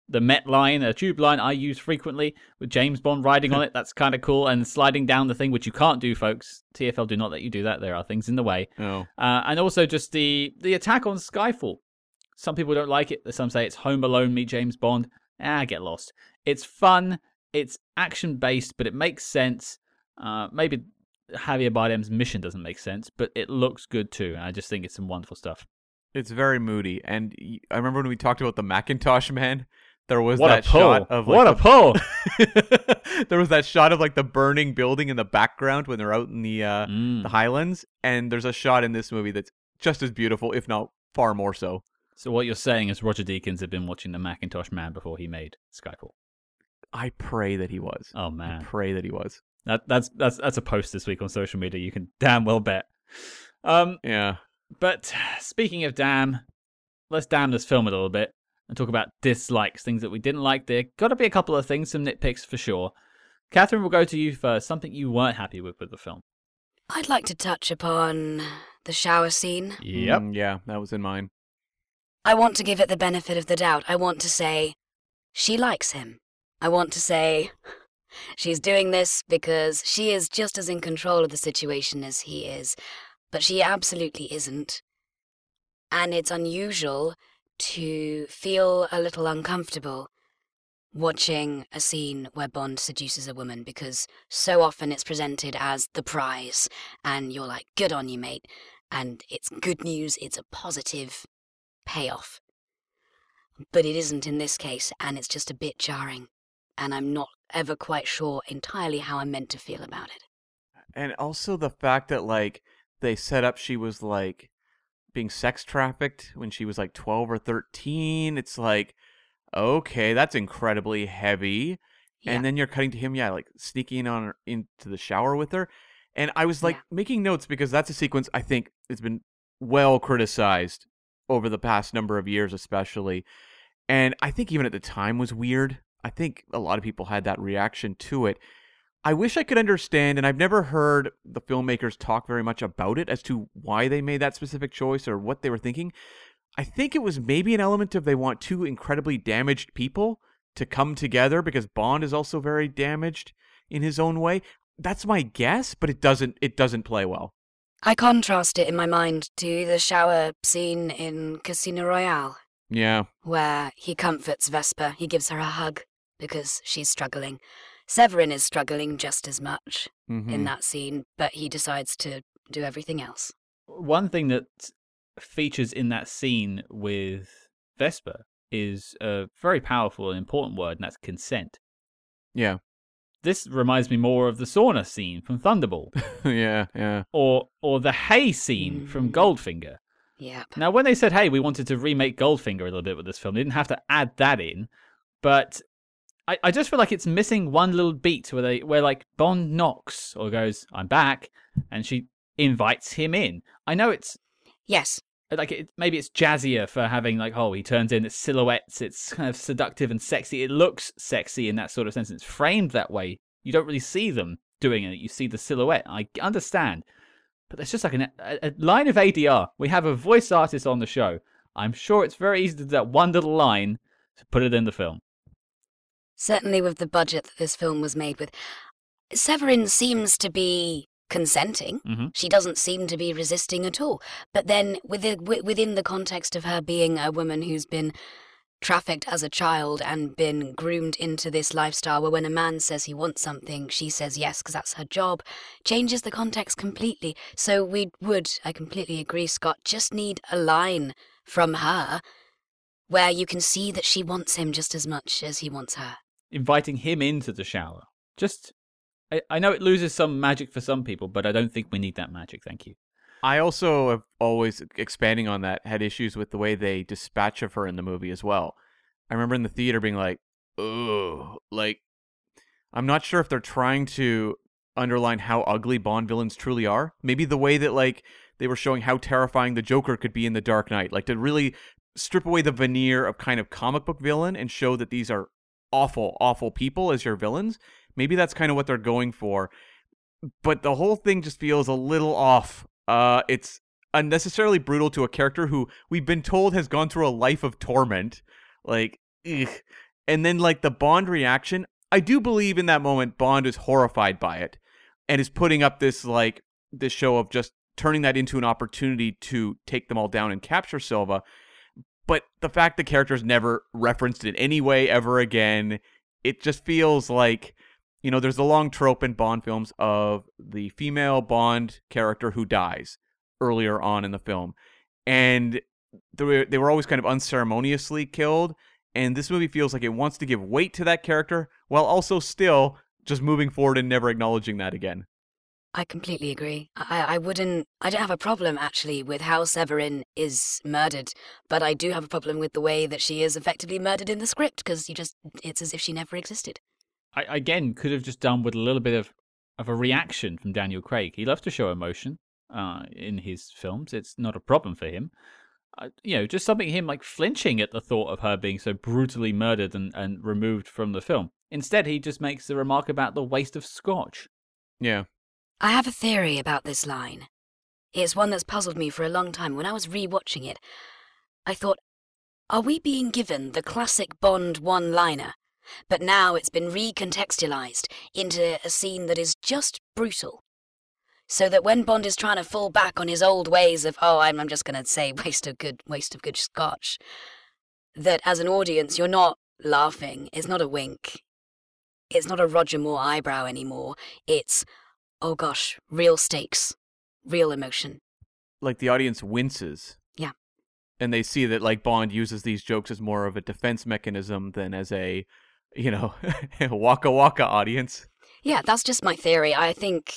the Met line, a tube line I use frequently with James Bond riding on <laughs> it. That's kind of cool, and sliding down the thing, which you can't do, folks. TFL do not let you do that. There are things in the way. Oh. Uh, and also just the the attack on Skyfall. Some people don't like it. Some say it's Home Alone meet James Bond. Ah, get lost. It's fun. It's action based, but it makes sense. Uh, maybe Javier Bardem's mission doesn't make sense, but it looks good too. And I just think it's some wonderful stuff. It's very moody, and I remember when we talked about the Mackintosh Man. There was what that shot of like, what a pull. <laughs> there was that shot of like the burning building in the background when they're out in the uh, Mm. the Highlands, and there's a shot in this movie that's just as beautiful, if not far more so. So what you're saying is Roger Deakins had been watching the Mackintosh Man before he made Skyfall. I pray that he was. Oh I man, pray that he was. that that's that's that's a post this week on social media. You can damn well bet. Um, Yeah. but speaking of damn, let's damn this film a little bit and talk about dislikes, things that we didn't like. There got to be a couple of things, some nitpicks for sure. Catherine, we'll go to you first. Something you weren't happy with with the film. I'd like to touch upon the shower scene. Yep. Mm, yeah, that was in mine. I want to give it the benefit of the doubt. I want to say she likes him. I want to say <laughs> she's doing this because she is just as in control of the situation as he is, but she absolutely isn't. And it's unusual to feel a little uncomfortable watching a scene where Bond seduces a woman because so often it's presented as the prize, and you're like, good on you, mate. And it's good news, it's a positive payoff. But it isn't in this case, and it's just a bit jarring. And I'm not ever quite sure entirely how I'm meant to feel about it. And also the fact that like they set up she was like being sex trafficked when she was like 12 or 13. It's like okay, that's incredibly heavy. Yeah. And then you're cutting to him yeah, like sneaking on her into the shower with her. And I was like Yeah. making notes because that's a sequence I think it's been well criticized over the past number of years especially. And I think even at the time was weird. I think a lot of people had that reaction to it. I wish I could understand, and I've never heard the filmmakers talk very much about it as to why they made that specific choice or what they were thinking. I think it was maybe an element of they want two incredibly damaged people to come together because Bond is also very damaged in his own way. That's my guess, but it doesn't it doesn't play well. I contrast it in my mind to the shower scene in Casino Royale, Yeah. where he comforts Vesper. He gives her a hug because she's struggling. Severine is struggling just as much Mhm. in that scene, but he decides to do everything else. One thing that features in that scene with Vesper is a very powerful and important word, and that's consent. Yeah. This reminds me more of the sauna scene from Thunderball, <laughs> yeah, yeah. or or the hay scene from Mm. Goldfinger. Yep. Now, when they said, "Hey, we wanted to remake Goldfinger a little bit with this film," they didn't have to add that in, but I, I just feel like it's missing one little beat where they where like Bond knocks or goes, "I'm back," and she invites him in. I know it's Yes. like it, maybe it's jazzier for having like oh he turns in it's silhouettes it's kind of seductive and sexy it looks sexy in that sort of sense it's framed that way you don't really see them doing it you see the silhouette i understand but there's just like an, a, a line of adr we have a voice artist on the show i'm sure it's very easy to do that one little line to put it in the film Certainly with the budget that this film was made with. Severine seems to be consenting. Mhm. She doesn't seem to be resisting at all. But then within, within the context of her being a woman who's been trafficked as a child and been groomed into this lifestyle where when a man says he wants something, she says yes because that's her job, changes the context completely. So we would, I completely agree, Scott, just need a line from her where you can see that she wants him just as much as he wants her. Inviting him into the shower just I, I know it loses some magic for some people but i don't think we need that magic thank you I also have always expanding on that had issues with the way they dispatch of her in the movie as well. I remember in the theater being like, "Oh, like I'm not sure if they're trying to underline how ugly Bond villains truly are. Maybe the way that like they were showing how terrifying the Joker could be in The Dark Knight, like to really strip away the veneer of kind of comic book villain and show that these are awful, awful people as your villains. Maybe that's kind of what they're going for. But the whole thing just feels a little off. Uh, it's unnecessarily brutal to a character who we've been told has gone through a life of torment. Like, ugh. and then like the Bond reaction. I do believe in that moment Bond is horrified by it and is putting up this like this show of just turning that into an opportunity to take them all down and capture Silva. But the fact the character's never referenced in any way ever again, it just feels like you know, there's a long trope in Bond films of the female Bond character who dies earlier on in the film. And they were, they were always kind of unceremoniously killed. And this movie feels like it wants to give weight to that character while also still just moving forward and never acknowledging that again. I completely agree. I, I wouldn't. I don't have a problem actually with how Severine is murdered, but I do have a problem with the way that she is effectively murdered in the script because you just. It's as if she never existed. I again could have just done with a little bit of of a reaction from Daniel Craig. He loves to show emotion uh, in his films. It's not a problem for him. Uh, you know, just something him like flinching at the thought of her being so brutally murdered and, and removed from the film. Instead, he just makes the remark about the waste of scotch. Yeah. I have a theory about this line. It's one that's puzzled me for a long time. When I was re-watching it, I thought, are we being given the classic Bond one-liner? But now it's been recontextualized into a scene that is just brutal. So that when Bond is trying to fall back on his old ways of, oh, I'm, I'm just going to say <laughs> waste of good, waste of good scotch, that as an audience you're not laughing. It's not a wink. It's not a Roger Moore eyebrow anymore. It's, oh gosh, real stakes, real emotion. Like the audience winces. Yeah. And they see that like Bond uses these jokes as more of a defense mechanism than as a, you know, <laughs> waka waka audience. Yeah, that's just my theory. I think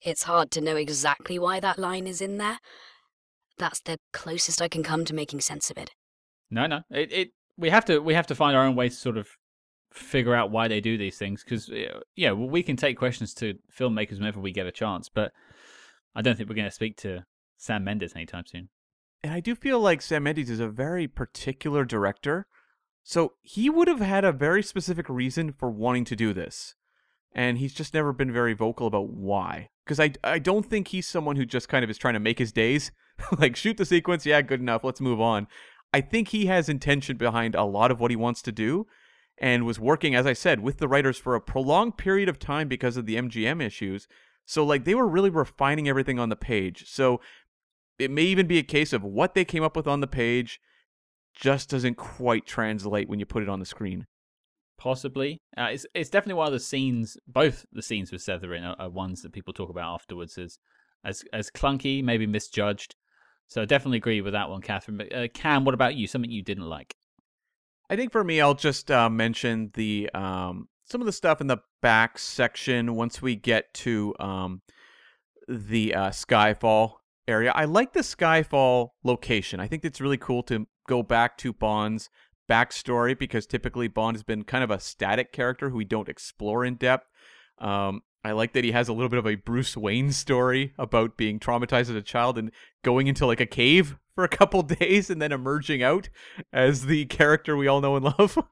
it's hard to know exactly why that line is in there. That's the closest I can come to making sense of it. No, no, it, it we have to we have to find our own ways to sort of figure out why they do these things because yeah, we can take questions to filmmakers whenever we get a chance, but I don't think we're going to speak to Sam Mendes anytime soon. And I do feel like Sam Mendes is a very particular director. So he would have had a very specific reason for wanting to do this. And he's just never been very vocal about why. Because I, I don't think he's someone who just kind of is trying to make his days. <laughs> like, shoot the sequence, yeah, good enough, let's move on. I think he has intention behind a lot of what he wants to do and was working, as I said, with the writers for a prolonged period of time because of the MGM issues. So, like, they were really refining everything on the page. So, it may even be a case of what they came up with on the page just doesn't quite translate when you put it on the screen. Possibly, uh, it's it's definitely one of the scenes. Both the scenes with Severine are, are ones that people talk about afterwards as as as clunky, maybe misjudged. So I definitely agree with that one, Catherine. But uh, Cam, what about you? Something you didn't like? I think for me, I'll just uh, mention the um, some of the stuff in the back section once we get to um, the uh, Skyfall area. I like the Skyfall location. I think it's really cool to go back to Bond's backstory because typically Bond has been kind of a static character who we don't explore in depth. Um, I like that he has a little bit of a Bruce Wayne story about being traumatized as a child and going into like a cave for a couple <laughs> days and then emerging out as the character we all know and love. <laughs>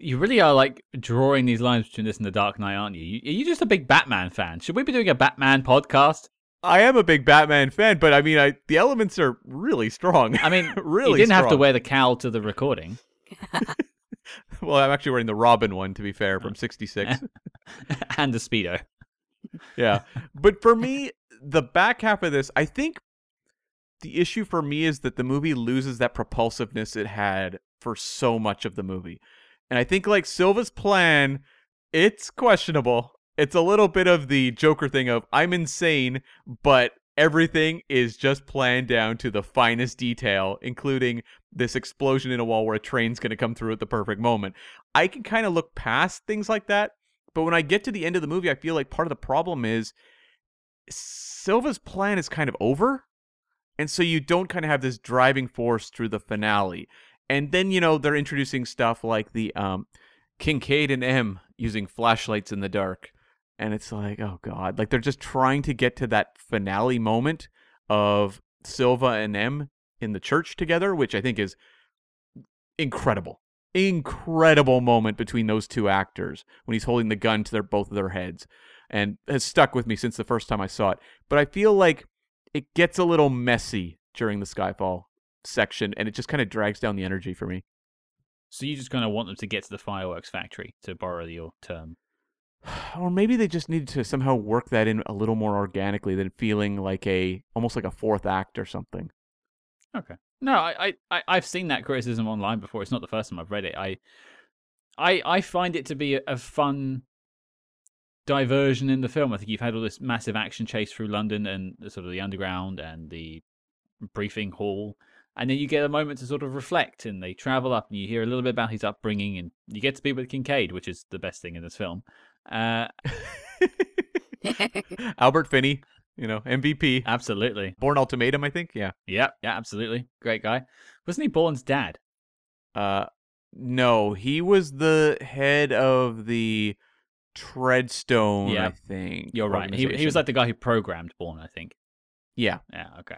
You really are like drawing these lines between this and The Dark Knight, aren't you? you? Are you just a big Batman fan? Should we be doing a Batman podcast? I am a big Batman fan, but I mean, I, the elements are really strong. I mean, <laughs> really, you didn't have to wear the cowl to the recording. <laughs> Well, I'm actually wearing the Robin one, to be fair, from <laughs> '66. and the speedo. yeah. But for me, <laughs> the back half of this, I think the issue for me is that the movie loses that propulsiveness it had for so much of the movie. And I think like Silva's plan, it's questionable. It's a little bit of the Joker thing of I'm insane, but everything is just planned down to the finest detail, including this explosion in a wall where a train's going to come through at the perfect moment. I can kind of look past things like that, but when I get to the end of the movie, I feel like part of the problem is Silva's plan is kind of over. And so you don't kind of have this driving force through the finale. And then, you know, they're introducing stuff like the um, Kincaid and M using flashlights in the dark. And it's like, oh God. Like they're just trying to get to that finale moment of Silva and M in the church together, which I think is incredible. Incredible moment between those two actors when he's holding the gun to their both of their heads and has stuck with me since the first time I saw it. But I feel like it gets a little messy during the Skyfall section and it just kind of drags down the energy for me. So you just kind of want them to get to the fireworks factory, to borrow your term. <sighs> Or maybe they just needed to somehow work that in a little more organically than feeling like a almost like a fourth act or something. Okay. No, I, I, I've seen that criticism online before. It's not the first time I've read it. I, I, I find it to be a, a fun diversion in the film. I think you've had all this massive action chase through London and sort of the underground and the briefing hall, and then you get a moment to sort of reflect. And they travel up, and you hear a little bit about his upbringing, and you get to be with Kincaid, which is the best thing in this film. Uh, <laughs> Albert Finney, you know, MVP. absolutely. Bourne Ultimatum, I think. Yeah. Yeah, yeah, absolutely. Great guy. Wasn't he Bourne's dad? Uh no, he was the head of the Treadstone, Yeah. I think. You're right. He, he was like the guy who programmed Bourne, I think. Yeah. Yeah, okay.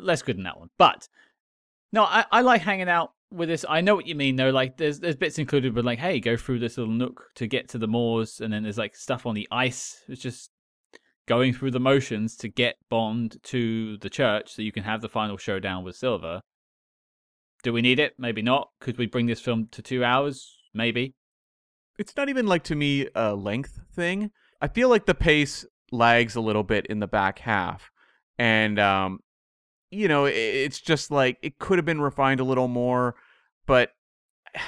Less good than that one. But no, I, I like hanging out with this. I know what you mean though. Like there's there's bits included with like, hey, go through this little nook to get to the moors, and then there's like stuff on the ice. It's just going through the motions to get Bond to the church so you can have the final showdown with Silva. Do we need it? Maybe not. Could we bring this film to two hours? Maybe. it's not even like to me a length thing. I feel like the pace lags a little bit in the back half, and um, you know, it's just like it could have been refined a little more, but <sighs>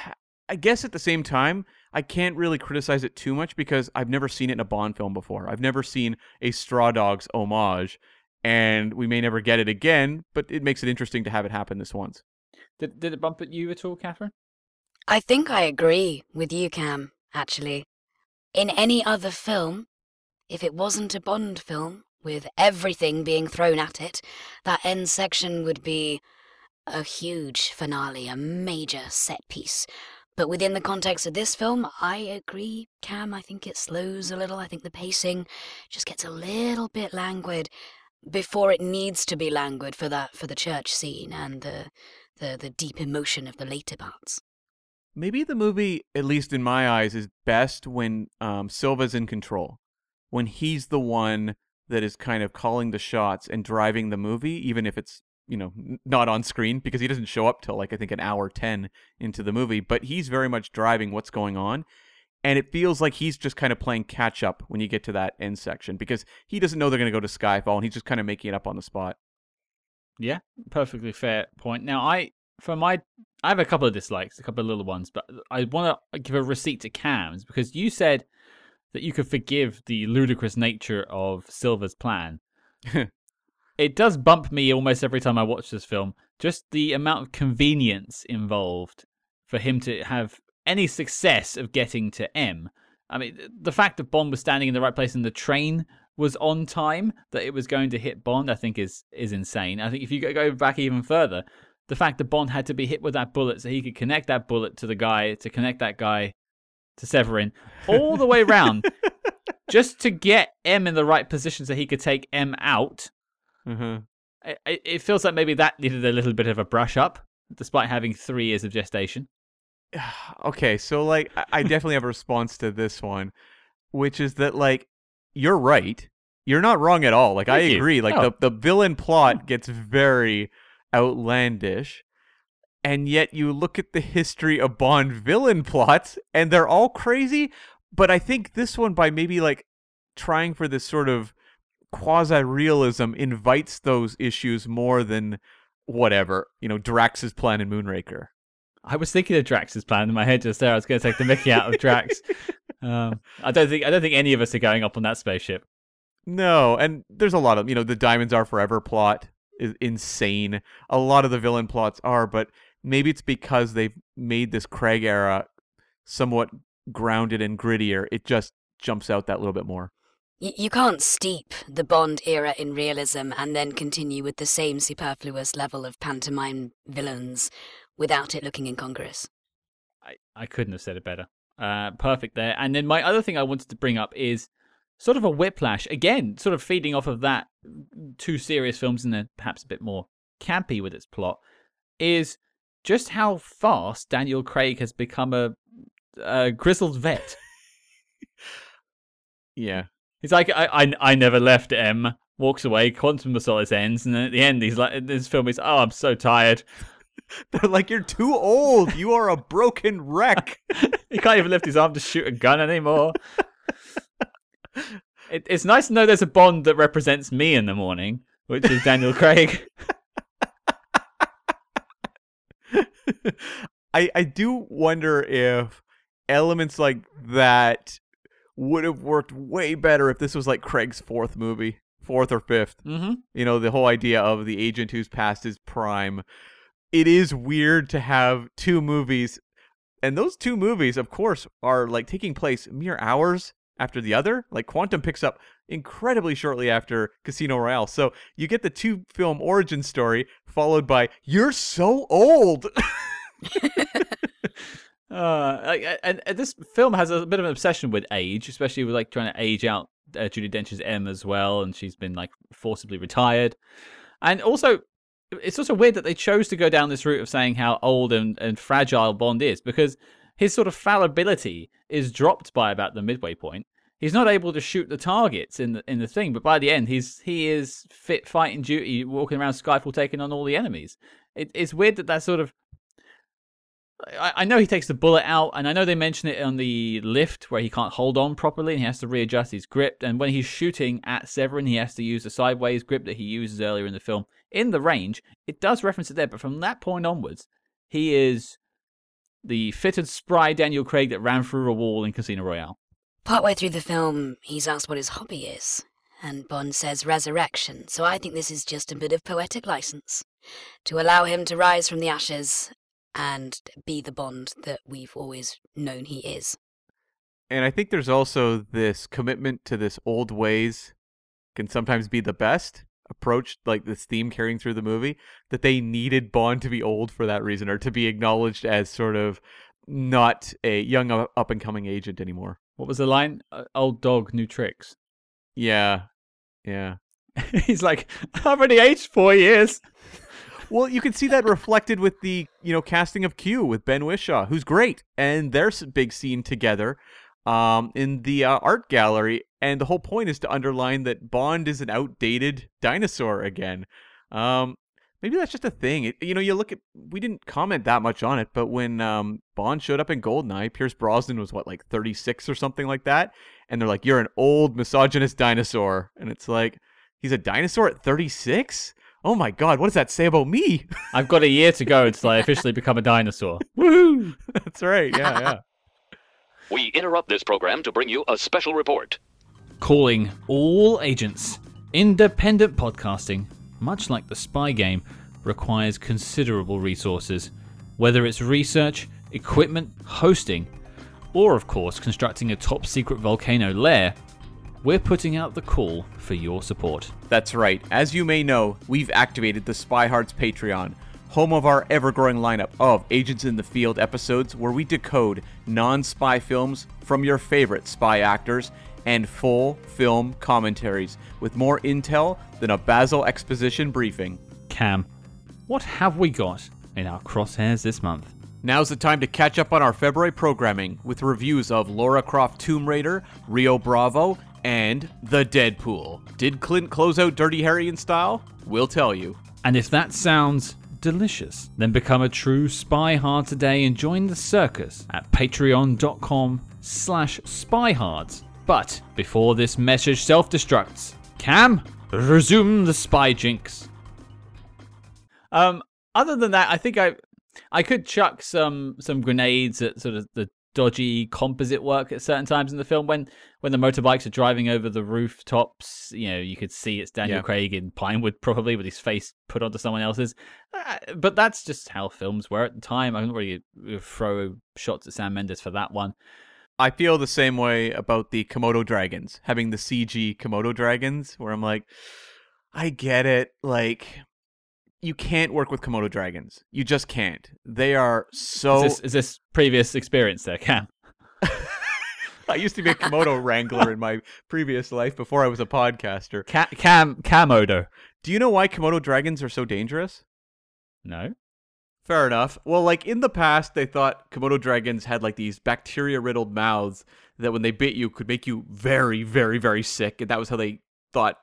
I guess at the same time, I can't really criticize it too much because I've never seen it in a Bond film before. I've never seen a Straw Dogs homage, and we may never get it again, but it makes it interesting to have it happen this once. Did did it bump at you at all, Catherine? I think I agree with you, Cam, actually. In any other film, if it wasn't a Bond film, with everything being thrown at it, that end section would be a huge finale, a major set piece. But within the context of this film, I agree, Cam. I think it slows a little. I think the pacing just gets a little bit languid before it needs to be languid for that for the church scene and the the, the deep emotion of the later parts. maybe the movie, at least in my eyes, is best when um, Silva's in control. When he's the one that is kind of calling the shots and driving the movie, even if it's you know not on screen because he doesn't show up till like I think an hour ten into the movie, but he's very much driving what's going on. And it feels like he's just kind of playing catch up when you get to that end section because he doesn't know they're going to go to Skyfall and he's just kind of making it up on the spot. Yeah, perfectly fair point. Now, I for my I have a couple of dislikes, a couple of little ones, but I want to give a receipt to Cam's because you said that you could forgive the ludicrous nature of Silva's plan. <laughs> it does bump me almost every time I watch this film. Just the amount of convenience involved for him to have any success of getting to M. I mean, the fact that Bond was standing in the right place and the train was on time, that it was going to hit Bond, I think is is insane. I think if you go- go back even further, the fact that Bond had to be hit with that bullet so he could connect that bullet to the guy, to connect that guy to Severine, all the way around, <laughs> just to get M in the right position so he could take M out. Uh-huh. It, it feels like maybe that needed a little bit of a brush up, despite having three years of gestation. <sighs> okay, so like I- I definitely have a response to this one, which is that like you're right. You're not wrong at all. Like I Thank you. agree. Like Oh. the the villain plot gets very outlandish. And yet you look at the history of Bond villain plots and they're all crazy, but I think this one by maybe like trying for this sort of quasi realism invites those issues more than whatever, you know, Drax's plan in Moonraker. I was thinking of Drax's plan in my head just there. I was going to take the Mickey out of Drax. <laughs> Um, I don't think I don't think any of us are going up on that spaceship. No, and there's a lot of you know the diamonds are forever plot is insane. A lot of the villain plots are, but maybe it's because they've made this Craig era somewhat grounded and grittier. It just jumps out that little bit more. Y- you can't steep the Bond era in realism and then continue with the same superfluous level of pantomime villains without it looking incongruous. I, I couldn't have said it better. Uh, perfect there. And then my other thing I wanted to bring up is sort of a whiplash. Again, sort of feeding off of that two serious films and then perhaps a bit more campy with its plot, is just how fast Daniel Craig has become a, a grizzled vet. <laughs> Yeah. He's like, I, I, I never left M. Walks away, Quantum of Solace ends, and then at the end, he's like, this film is, oh, I'm so tired. <laughs> They're like, you're too old. You are a broken wreck. <laughs> he can't even lift his arm to shoot a gun anymore. <laughs> it, it's nice to know there's a Bond that represents me in the morning, which is Daniel Craig. I I do wonder if elements like that would have worked way better if this was like Craig's fourth movie, fourth or fifth. mm-hmm. You know, the whole idea of the agent who's past his prime. It is weird to have two movies, and those two movies, of course, are like taking place mere hours after the other. Like Quantum picks up incredibly shortly after Casino Royale. So you get the two film origin story followed by "You're so old." <laughs> <laughs> <laughs> Uh, and, and this film has a bit of an obsession with age, especially with like trying to age out uh, Judi Dench's M as well, and she's been like forcibly retired. And also, it's also weird that they chose to go down this route of saying how old and, and fragile Bond is, because his sort of fallibility is dropped by about the midway point. He's not able to shoot the targets in the in the thing, but by the end, he's he is fit fighting duty, walking around Skyfall, taking on all the enemies. It, it's weird that that sort of I, know he takes the bullet out, and I know they mention it on the lift where he can't hold on properly and he has to readjust his grip. And when he's shooting at Severine, he has to use the sideways grip that he uses earlier in the film. In the range, it does reference it there, but from that point onwards, he is the fitted, spry Daniel Craig that ran through a wall in Casino Royale. Partway through the film, he's asked what his hobby is, and Bond says resurrection, so I think this is just a bit of poetic license to allow him to rise from the ashes and be the Bond that we've always known he is. and I think there's also this commitment to this old ways can sometimes be the best approach, like this theme carrying through the movie, that they needed Bond to be old for that reason, or to be acknowledged as sort of not a young up and coming agent anymore. What was the line? Uh, old dog, new tricks. Yeah, yeah. <laughs> he's like, I've already aged four years. <laughs> Well, you can see that reflected with the you know casting of Q with Ben Whishaw, who's great, and their big scene together um, in the uh, art gallery. And the whole point is to underline that Bond is an outdated dinosaur again. Um, maybe that's just a thing. It, you know, you look at we didn't comment that much on it, but when um, Bond showed up in Goldeneye, Pierce Brosnan was what like 36 or something like that, and they're like, "You're an old misogynist dinosaur," and it's like he's a dinosaur at 36. Oh my god, what does that say about me? I've got a year to go until I officially become a dinosaur. <laughs> Woohoo! That's right. Yeah, yeah. We interrupt this program to bring you a special report. Calling all agents. Independent podcasting, much like the spy game, requires considerable resources. Whether it's research, equipment, hosting, or of course constructing a top secret volcano lair, we're putting out the call for your support. That's right. As you may know, we've activated the Spy Hearts Patreon. home of our ever growing lineup of Agents in the Field episodes where we decode non spy films from your favorite spy actors and full film commentaries with more intel than a Basil exposition briefing. Cam, what have we got in our crosshairs this month? Now's the time to catch up on our February programming with reviews of Lara Croft Tomb Raider, Rio Bravo, and The Dead Pool. Did Clint close out Dirty Harry in style? We'll tell you. And if that sounds delicious, then become a true spy hard today and join the circus at patreon.com slash spyhards. But before this message self-destructs, Cam, resume the spy jinx. Um, other than that, I think I I could chuck some some grenades at sort of the dodgy composite work at certain times in the film when when the motorbikes are driving over the rooftops you know you could see it's daniel Yeah. craig in pinewood probably with his face put onto someone else's uh, but that's just how films were at the time i'm not really throw shots at sam mendes for that one I feel the same way about the Komodo dragons, having the CG Komodo dragons, where I'm like, I get it. Like, you can't work with Komodo dragons. You just can't. They are so. is, this, is this previous experience there cam <laughs> <laughs> I used to be a Komodo wrangler in my previous life before I was a podcaster. Ca- cam camodo Do you know why Komodo dragons are so dangerous? no Fair enough. Well, like in the past, they thought Komodo dragons had like these bacteria riddled mouths that when they bit you could make you very, very, very sick. And that was how they thought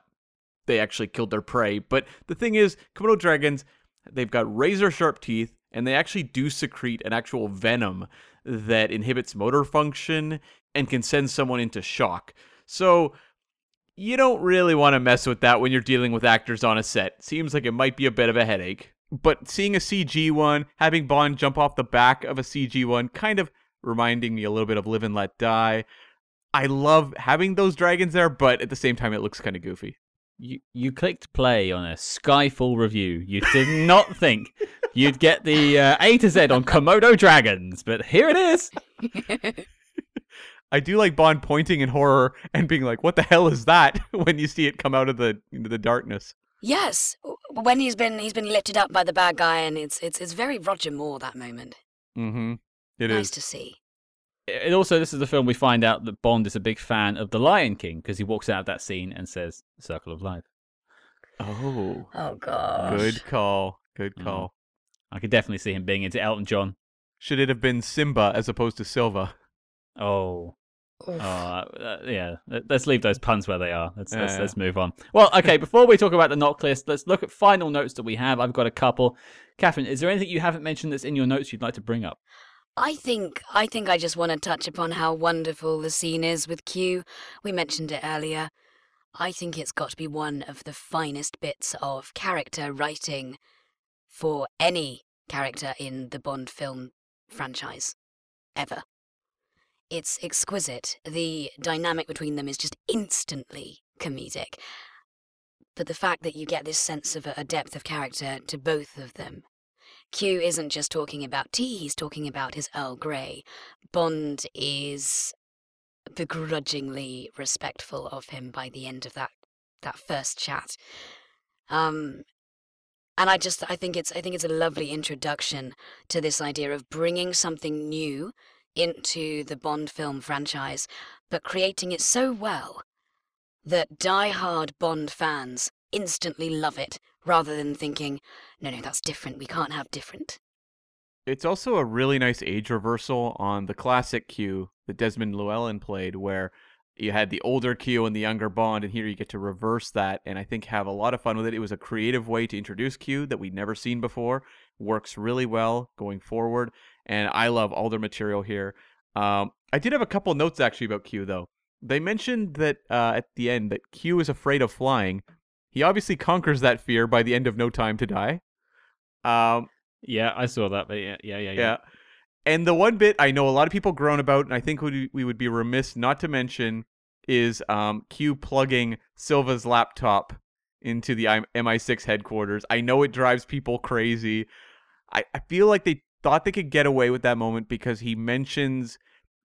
they actually killed their prey. But the thing is, Komodo dragons, they've got razor sharp teeth and they actually do secrete an actual venom that inhibits motor function and can send someone into shock. So. You don't really want to mess with that when you're dealing with actors on a set. Seems like it might be a bit of a headache but seeing a CG one, having Bond jump off the back of a CG one, kind of reminding me a little bit of Live and Let Die. I love having those dragons there, but at the same time, it looks kind of goofy. You you clicked play on a Skyfall review. You did not <laughs> think you'd get the uh, A to Z on Komodo dragons, but here it is. I do like Bond pointing in horror and being like, "What the hell is that?" <laughs> when you see it come out of the into the darkness. Yes, when he's been he's been lifted up by the bad guy, and it's it's it's very Roger Moore that moment. Mm-hmm. It is. nice to see. It also, this is the film we find out that Bond is a big fan of The Lion King because he walks out of that scene and says, "Circle of Life." Oh, Oh god. good call. Good Mm. call. I could definitely see him being into Elton John. Should it have been Simba as opposed to Silva? Oh, Oof. Oh, uh, yeah. Let- Let's leave those puns where they are. Let's let's, Yeah. let's move on. Well, okay. Before we talk about the NOC list, let's look at final notes that we have. I've got a couple. Catherine, is there anything you haven't mentioned that's in your notes you'd like to bring up? I think I think I just want to touch upon how wonderful the scene is with Q. We mentioned it earlier. I think it's got to be one of the finest bits of character writing for any character in the Bond film franchise ever. It's exquisite. The dynamic between them is just instantly comedic. But the fact that you get this sense of a depth of character to both of them Q isn't just talking about tea, he's talking about his Earl Grey. Bond is begrudgingly respectful of him by the end of that that first chat. Um and I just I think it's I think it's a lovely introduction to this idea of bringing something new into the Bond film franchise, but creating it so well that die-hard Bond fans instantly love it rather than thinking, no, no, that's different. We can't have different. It's also a really nice age reversal on the classic Q that Desmond Llewellyn played, where you had the older Q and the younger Bond, and here you get to reverse that, and I think have a lot of fun with it. It was a creative way to introduce Q that we'd never seen before. Works really well going forward, and I love all their material here. Um, I did have a couple notes actually about Q though. They mentioned that uh, at the end that Q is afraid of flying. He obviously conquers that fear by the end of No Time to Die. Um, Yeah, I saw that. But yeah, yeah, yeah, yeah. yeah. And the one bit I know a lot of people groan about, and I think we we would be remiss not to mention, is um, Q plugging Silva's laptop into the MI6 headquarters. I know it drives people crazy. I, I feel like they thought they could get away with that moment because he mentions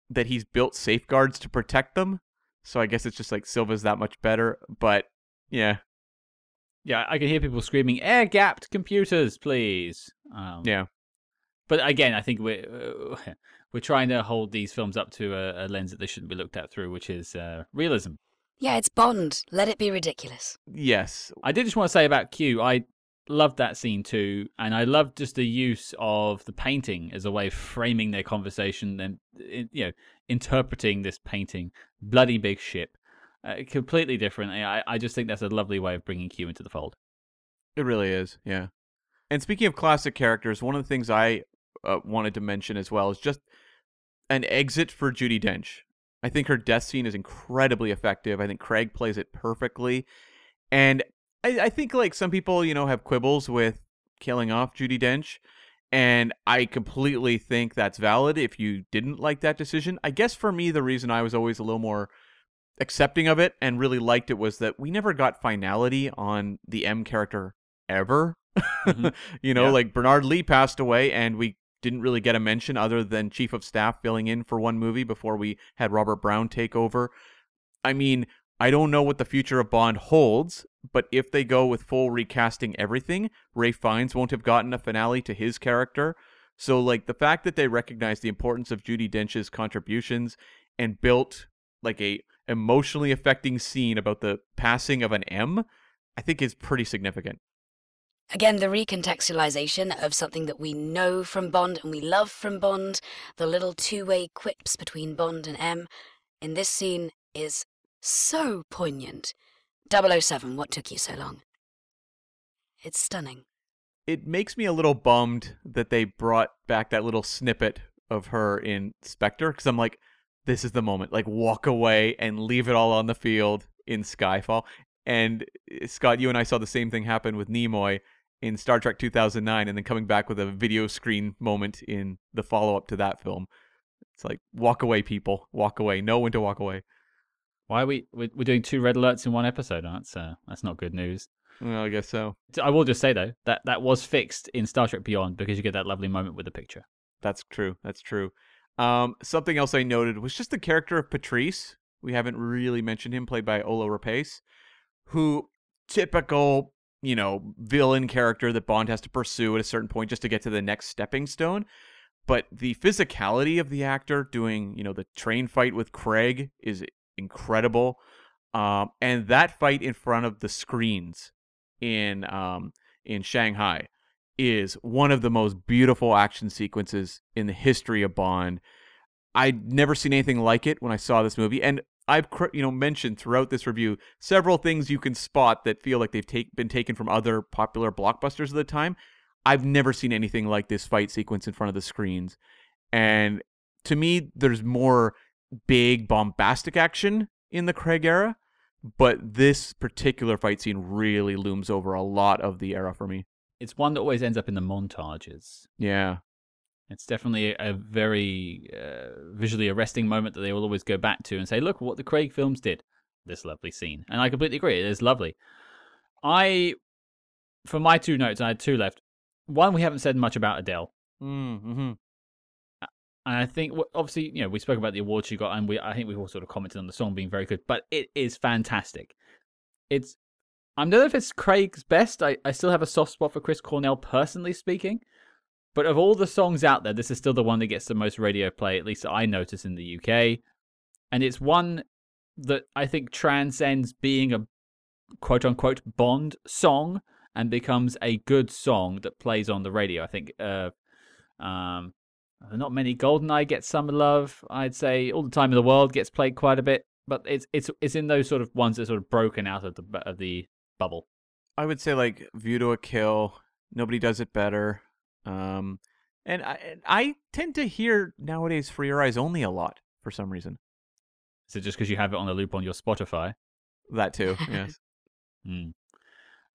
that he's built safeguards to protect them. So I guess it's just like Silva's that much better. But yeah, Yeah, I can hear people screaming, "Air gapped computers, please." Um, Yeah. But again, I think we're uh, <laughs> we're trying to hold these films up to a, a lens that they shouldn't be looked at through, which is uh, realism. Yeah, it's Bond. Let it be ridiculous. Yes. I did just want to say about Q, I loved that scene too, and I loved just the use of the painting as a way of framing their conversation and you know interpreting this painting. Bloody big ship, uh, completely different. I I just think that's a lovely way of bringing Q into the fold. It really is, yeah. And speaking of classic characters, one of the things I uh, wanted to mention as well is just an exit for Judi Dench. I think her death scene is incredibly effective. I think Craig plays it perfectly, and I, I think like some people, you know, have quibbles with killing off Judi Dench, and I completely think that's valid. If you didn't like that decision, I guess for me, the reason I was always a little more accepting of it and really liked it was that we never got finality on the M character ever. Mhm. <laughs> you know, Yeah. like Bernard Lee passed away and we didn't really get a mention other than chief of staff filling in for one movie before we had Robert Brown take over. I mean, I don't know what the future of Bond holds, but if they go with full recasting everything, Ralph Fiennes won't have gotten a finale to his character. So like the fact that they recognize the importance of Judi Dench's contributions and built like a emotionally affecting scene about the passing of an M, I think is pretty significant. Again, the recontextualization of something that we know from Bond and we love from Bond, the little two way quips between Bond and M, in this scene is so poignant. 007, what took you so long? It's stunning. It makes me a little bummed that they brought back that little snippet of her in Spectre because I'm like, this is the moment. Like, walk away and leave it all on the field in Skyfall. And uh, Scott, you and I saw the same thing happen with Nimoy in Star Trek 2009, and then coming back with a video screen moment in the follow up to that film. It's like, walk away, people. Walk away. Know when to walk away. Why are we we're, we're doing two red alerts in one episode? That's uh, that's not good news. Well, I guess so. I will just say though that that was fixed in Star Trek Beyond because you get that lovely moment with the picture. That's true. That's true. Um, something else I noted was just the character of Patrice. We haven't really mentioned him, played by Ola Rapace, who typical, you know, villain character that Bond has to pursue at a certain point just to get to the next stepping stone. But the physicality of the actor doing, you know, the train fight with Craig is incredible. Um, and that fight in front of the screens in um, in Shanghai is one of the most beautiful action sequences in the history of Bond. I'd never seen anything like it when I saw this movie, and I've you know mentioned throughout this review several things you can spot that feel like they've take- been taken from other popular blockbusters of the time. I've never seen anything like this fight sequence in front of the screens, and to me, there's more big bombastic action in the Craig era, but this particular fight scene really looms over a lot of the era for me. It's one that always ends up in the montages. Yeah. It's definitely a very uh, visually arresting moment that they will always go back to and say, "Look what the Craig films did." This lovely scene, and I completely agree. It is lovely. I, for my two notes, I had two left. One, we haven't said much about Adele, Mm-hmm. and I think obviously, you know, we spoke about the awards she got, and we I think we've all sort of commented on the song being very good, but it is fantastic. It's I don't know if it's Craig's best. I, I still have a soft spot for Chris Cornell, personally speaking. But of all the songs out there, this is still the one that gets the most radio play, at least I notice in the UK. And it's one that I think transcends being a quote unquote Bond song and becomes a good song that plays on the radio. I think uh, um, not many Goldeneye gets some love. I'd say All the Time in the World gets played quite a bit, but it's it's it's in those sort of ones that sort of broken out of the of the bubble. I would say like View to a Kill. Nobody does it better. Um, and I I tend to hear nowadays For Your Eyes Only a lot for some reason. Is it just because you have it on a loop on your Spotify? That too. <laughs> Yes. Hmm.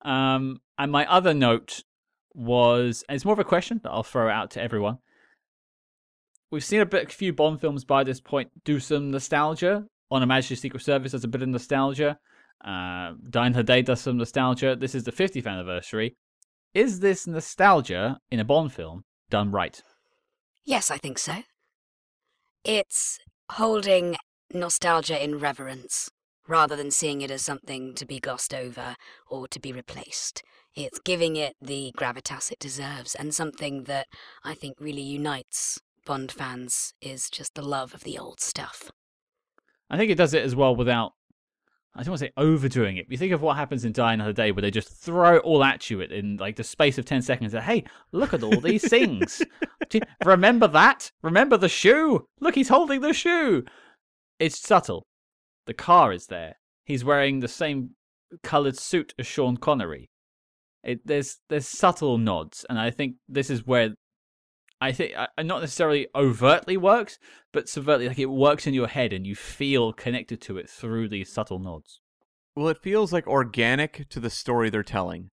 Um, and my other note was, and it's more of a question that I'll throw out to everyone. We've seen a bit, a few Bond films by this point do some nostalgia. On a Majesty's Secret Service does a bit of nostalgia. Uh, Die Another Day does some nostalgia. This is the 50th anniversary. Is this nostalgia in a Bond film done right? Yes, I think so. It's holding nostalgia in reverence. rather than seeing it as something to be glossed over or to be replaced. It's giving it the gravitas it deserves, and something that I think really unites Bond fans is just the love of the old stuff. I think it does it as well without. I don't want to say overdoing it. But you think of what happens in Die Another Day, where they just throw it all at you in like the space of ten seconds. And hey, look at all these things. <laughs> Remember that? Remember the shoe? Look, he's holding the shoe. It's subtle. The car is there. He's wearing the same coloured suit as Sean Connery. It, there's there's subtle nods, and I think this is where I think uh, not necessarily overtly works, but subvertly like it works in your head and you feel connected to it through these subtle nods. Well, it feels like organic to the story they're telling.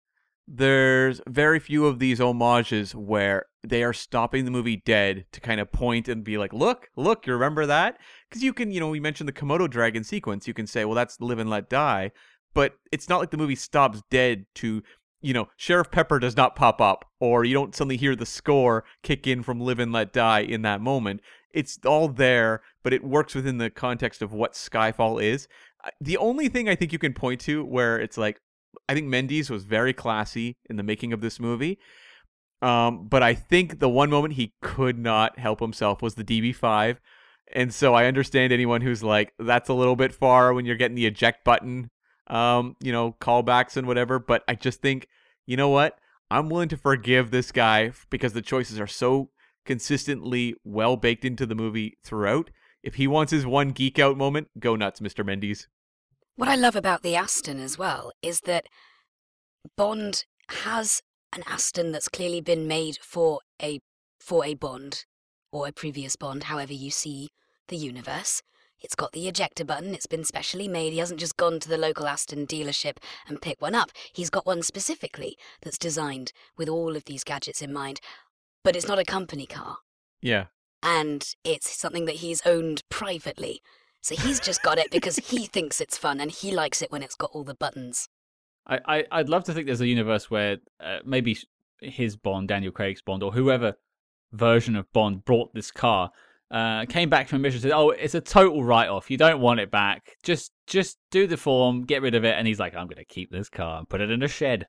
There's very few of these homages where they are stopping the movie dead to kind of point and be like, "Look, look, you remember that?" Because you can, you know, we mentioned the Komodo dragon sequence. You can say, "Well, that's Live and Let Die," but it's not like the movie stops dead to, you know, Sheriff Pepper does not pop up, or you don't suddenly hear the score kick in from Live and Let Die in that moment. It's all there, but it works within the context of what Skyfall is. The only thing I think you can point to where it's like, I think Mendes was very classy in the making of this movie. Um, but I think the one moment he could not help himself was the DB5. And so I understand anyone who's like, that's a little bit far when you're getting the eject button, um, you know, callbacks and whatever. But I just think, you know what? I'm willing to forgive this guy because the choices are so consistently well baked into the movie throughout. If he wants his one geek out moment, go nuts, Mr. Mendes. What I love about the Aston as well is that Bond has an Aston that's clearly been made for a for a Bond or a previous Bond, however you see the universe. It's got the ejector button, it's been specially made. He hasn't just gone to the local Aston dealership and picked one up. He's got one specifically that's designed with all of these gadgets in mind. But it's not a company car Yeah. and it's something that he's owned privately. So he's just got it because he <laughs> thinks it's fun and he likes it when it's got all the buttons. I, I I'd love to think there's a universe where uh, maybe his Bond, Daniel Craig's Bond, or whoever version of Bond brought this car, uh, came back from mission said, "Oh, it's a total write-off. You don't want it back. Just just do the form, get rid of it." And he's like, "I'm going to keep this car and put it in a shed."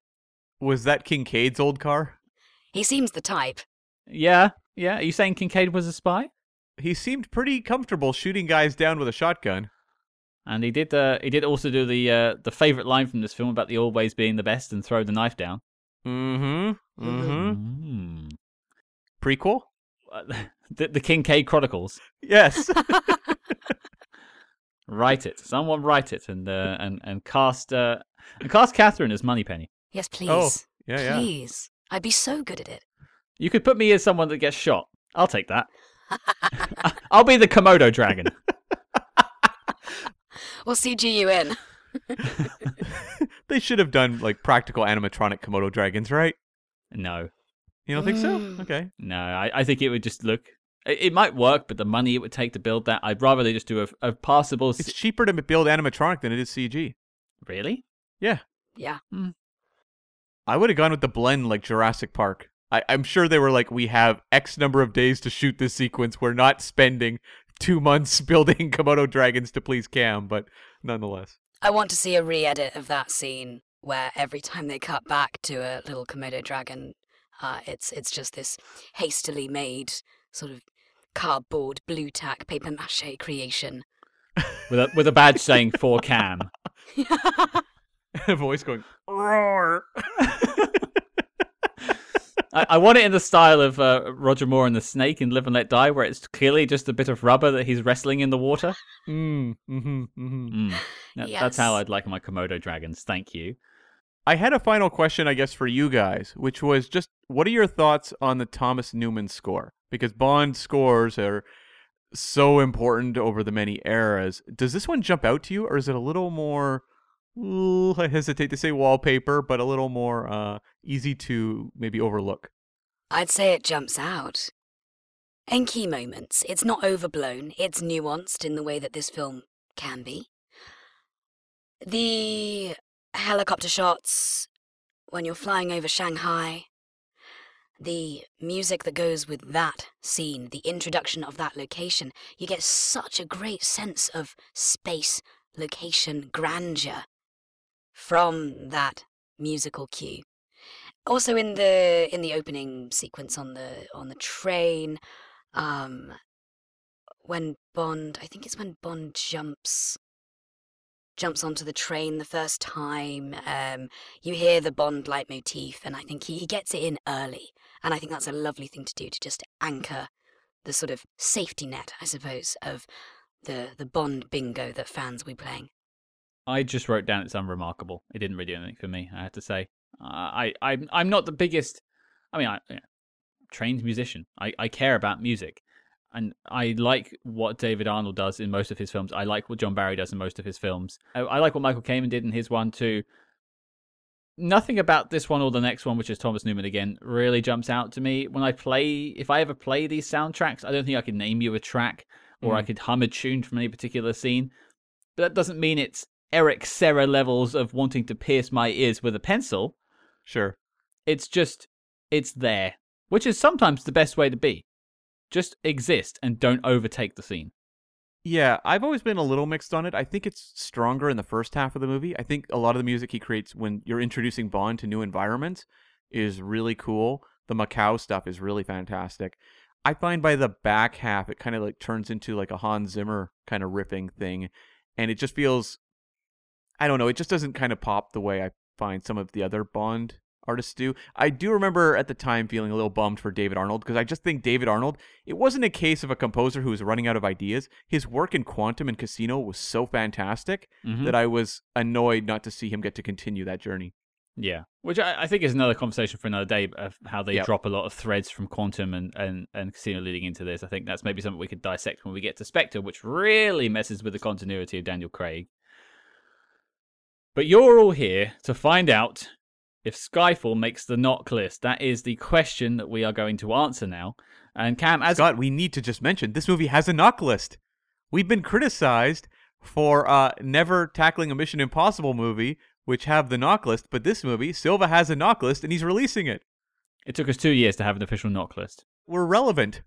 Was that Kincaid's old car? He seems the type. Yeah, yeah. Are you saying Kincaid was a spy? He seemed pretty comfortable shooting guys down with a shotgun. And he did. Uh, he did also do the uh, the favorite line from this film about the always being the best and throw the knife down. Mm-hmm. Mm-hmm. mm-hmm. Prequel? Uh, <laughs> the, the Kincaid Chronicles. Yes. <laughs> Write it. Someone write it and uh, and and cast uh, and cast Catherine as Moneypenny. Yes, please. Oh, yeah, yeah. Please. I'd be so good at it. You could put me as someone that gets shot. I'll take that. <laughs> I'll be the Komodo dragon. We'll CG you in. they should have done like practical animatronic Komodo dragons, right? No, You don't think so? Mm. Okay. no. I, I think it would just look. It, it might work, but the money it would take to build that, I'd rather they just do a, a passable. s- It's cheaper to build animatronic than it is CG. Really? Yeah. Yeah. Mm. I would have gone with the blend like Jurassic Park. I, I'm sure they were like, we have X number of days to shoot this sequence. We're not spending two months <laughs> building Komodo dragons to please Cam, but nonetheless. I want to see a re edit of that scene where every time they cut back to a little Komodo dragon, uh, it's it's just this hastily made sort of cardboard, blue tack, paper mache creation. With a with a badge saying for Cam. a voice going, roar. <laughs> I, I want it in the style of uh, Roger Moore and the Snake in Live and Let Die, where it's clearly just a bit of rubber that he's wrestling in the water. <laughs> mm, mm-hmm, mm-hmm. Mm. That- That's how I'd like my Komodo dragons. Thank you. I had a final question, I guess, for you guys, which was just what are your thoughts on the Thomas Newman score? Because Bond scores are so important over the many eras. Does this one jump out to you, or is it a little more? ooh, I hesitate to say wallpaper, but a little more uh, easy to maybe overlook. I'd say it jumps out. In key moments, it's not overblown, it's nuanced in the way that this film can be. The helicopter shots when you're flying over Shanghai, the music that goes with that scene, the introduction of that location, you get such a great sense of space location grandeur from that musical cue. Also in the in the opening sequence on the on the train, um, when Bond, I think it's when Bond jumps jumps onto the train the first time. Um, you hear the Bond leitmotif, and I think he, he gets it in early. And I think that's a lovely thing to do to just anchor the sort of safety net, I suppose, of the the Bond bingo that fans will be playing. I just wrote down it's unremarkable. It didn't really do anything for me. I have to say, uh, I I'm I'm not the biggest. I mean, I trained musician. I I care about music, and I like what David Arnold does in most of his films. I like what John Barry does in most of his films. I, I like what Michael Kamen did in his one too. Nothing about this one or the next one, which is Thomas Newman again, really jumps out to me. When I play, if I ever play these soundtracks, I don't think I can name you a track or I Mm. could hum a tune from any particular scene. But that doesn't mean it's Eric Serra levels of wanting to pierce my ears with a pencil. Sure. It's just, it's there, which is sometimes the best way to be. Just exist and don't overtake the scene. Yeah, I've always been a little mixed on it. I think it's stronger in the first half of the movie. I think a lot of the music he creates when you're introducing Bond to new environments is really cool. The Macau stuff is really fantastic. I find by the back half it kind of like turns into like a Hans Zimmer kind of riffing thing and it just feels I don't know, it just doesn't kind of pop the way I find some of the other Bond artists do. I do remember at the time feeling a little bummed for David Arnold because I just think David Arnold, it wasn't a case of a composer who was running out of ideas. His work in Quantum and Casino was so fantastic Mhm. that I was annoyed not to see him get to continue that journey. Yeah, which I, I think is another conversation for another day of how they Yep. drop a lot of threads from Quantum and, and, and Casino leading into this. I think that's maybe something we could dissect when we get to Spectre, which really messes with the continuity of Daniel Craig. But you're all here to find out if Skyfall makes the NOC list. That is the question that we are going to answer now. And Cam, as Scott, we need to just mention this movie has a NOC list. We've been criticized for uh, never tackling a Mission Impossible movie, which have the NOC list, but this movie, Silva has a NOC list and he's releasing it. it took us two years to have an official NOC list. We're relevant.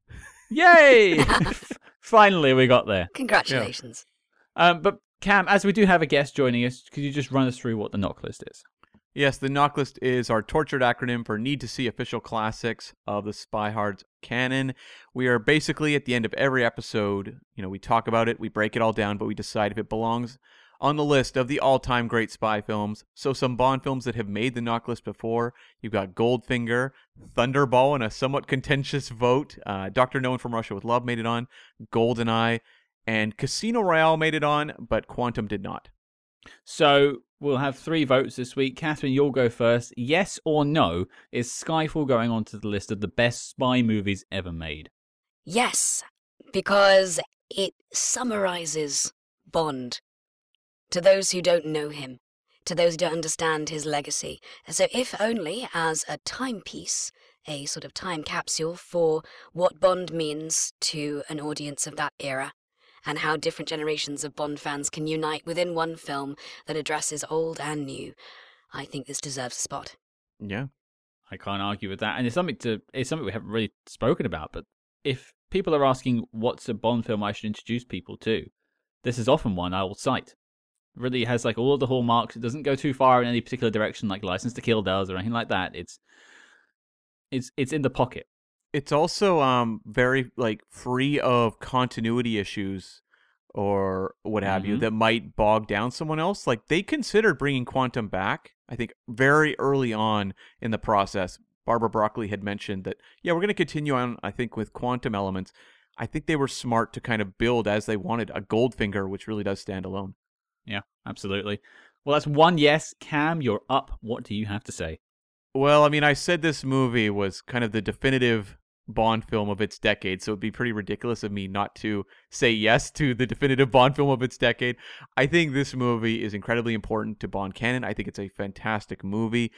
Yay! <laughs> <laughs> Finally, we got there. Congratulations. Um, but Cam, as we do have a guest joining us, could you just run us through what the NOC list is? Yes, the NOC list is our tortured acronym for need to see official classics of the Spy Hard's canon. We are basically at the end of every episode, you know, we talk about it, we break it all down, but we decide if it belongs on the list of the all-time great spy films. So some Bond films that have made the NOC list before. You've got Goldfinger, Thunderball in a somewhat contentious vote. Uh, Doctor No One from Russia with Love made it on. Goldeneye and Casino Royale made it on, but Quantum did not. So we'll have three votes this week. Catherine, you'll go first. Yes or no? Is Skyfall going onto the list of the best spy movies ever made? Yes, because it summarizes Bond to those who don't know him, to those who don't understand his legacy. So, if only as a timepiece, a sort of time capsule for what Bond means to an audience of that era, and how different generations of Bond fans can unite within one film that addresses old and new, I think this deserves a spot. Yeah. I can't argue with that, and it's something to it's something we haven't really spoken about. But if people are asking what's a Bond film I should introduce people to, this is often one I will cite. It really has like all of the hallmarks. It doesn't go too far in any particular direction, like License to Kill does or anything like that. It's it's it's in the pocket. It's also um very like free of continuity issues or what have you Mhm. that might bog down someone else like they considered bringing quantum back i think very early on in the process barbara broccoli had mentioned that yeah we're going to continue on i think with quantum elements i think they were smart to kind of build as they wanted a goldfinger which really does stand alone Yeah, absolutely. Well, that's one yes. Cam, you're up. What do you have to say? Well, I mean, I said this movie was kind of the definitive Bond film of its decade, so it'd be pretty ridiculous of me not to say yes to the definitive Bond film of its decade. I think this movie is incredibly important to Bond canon. I think it's a fantastic movie.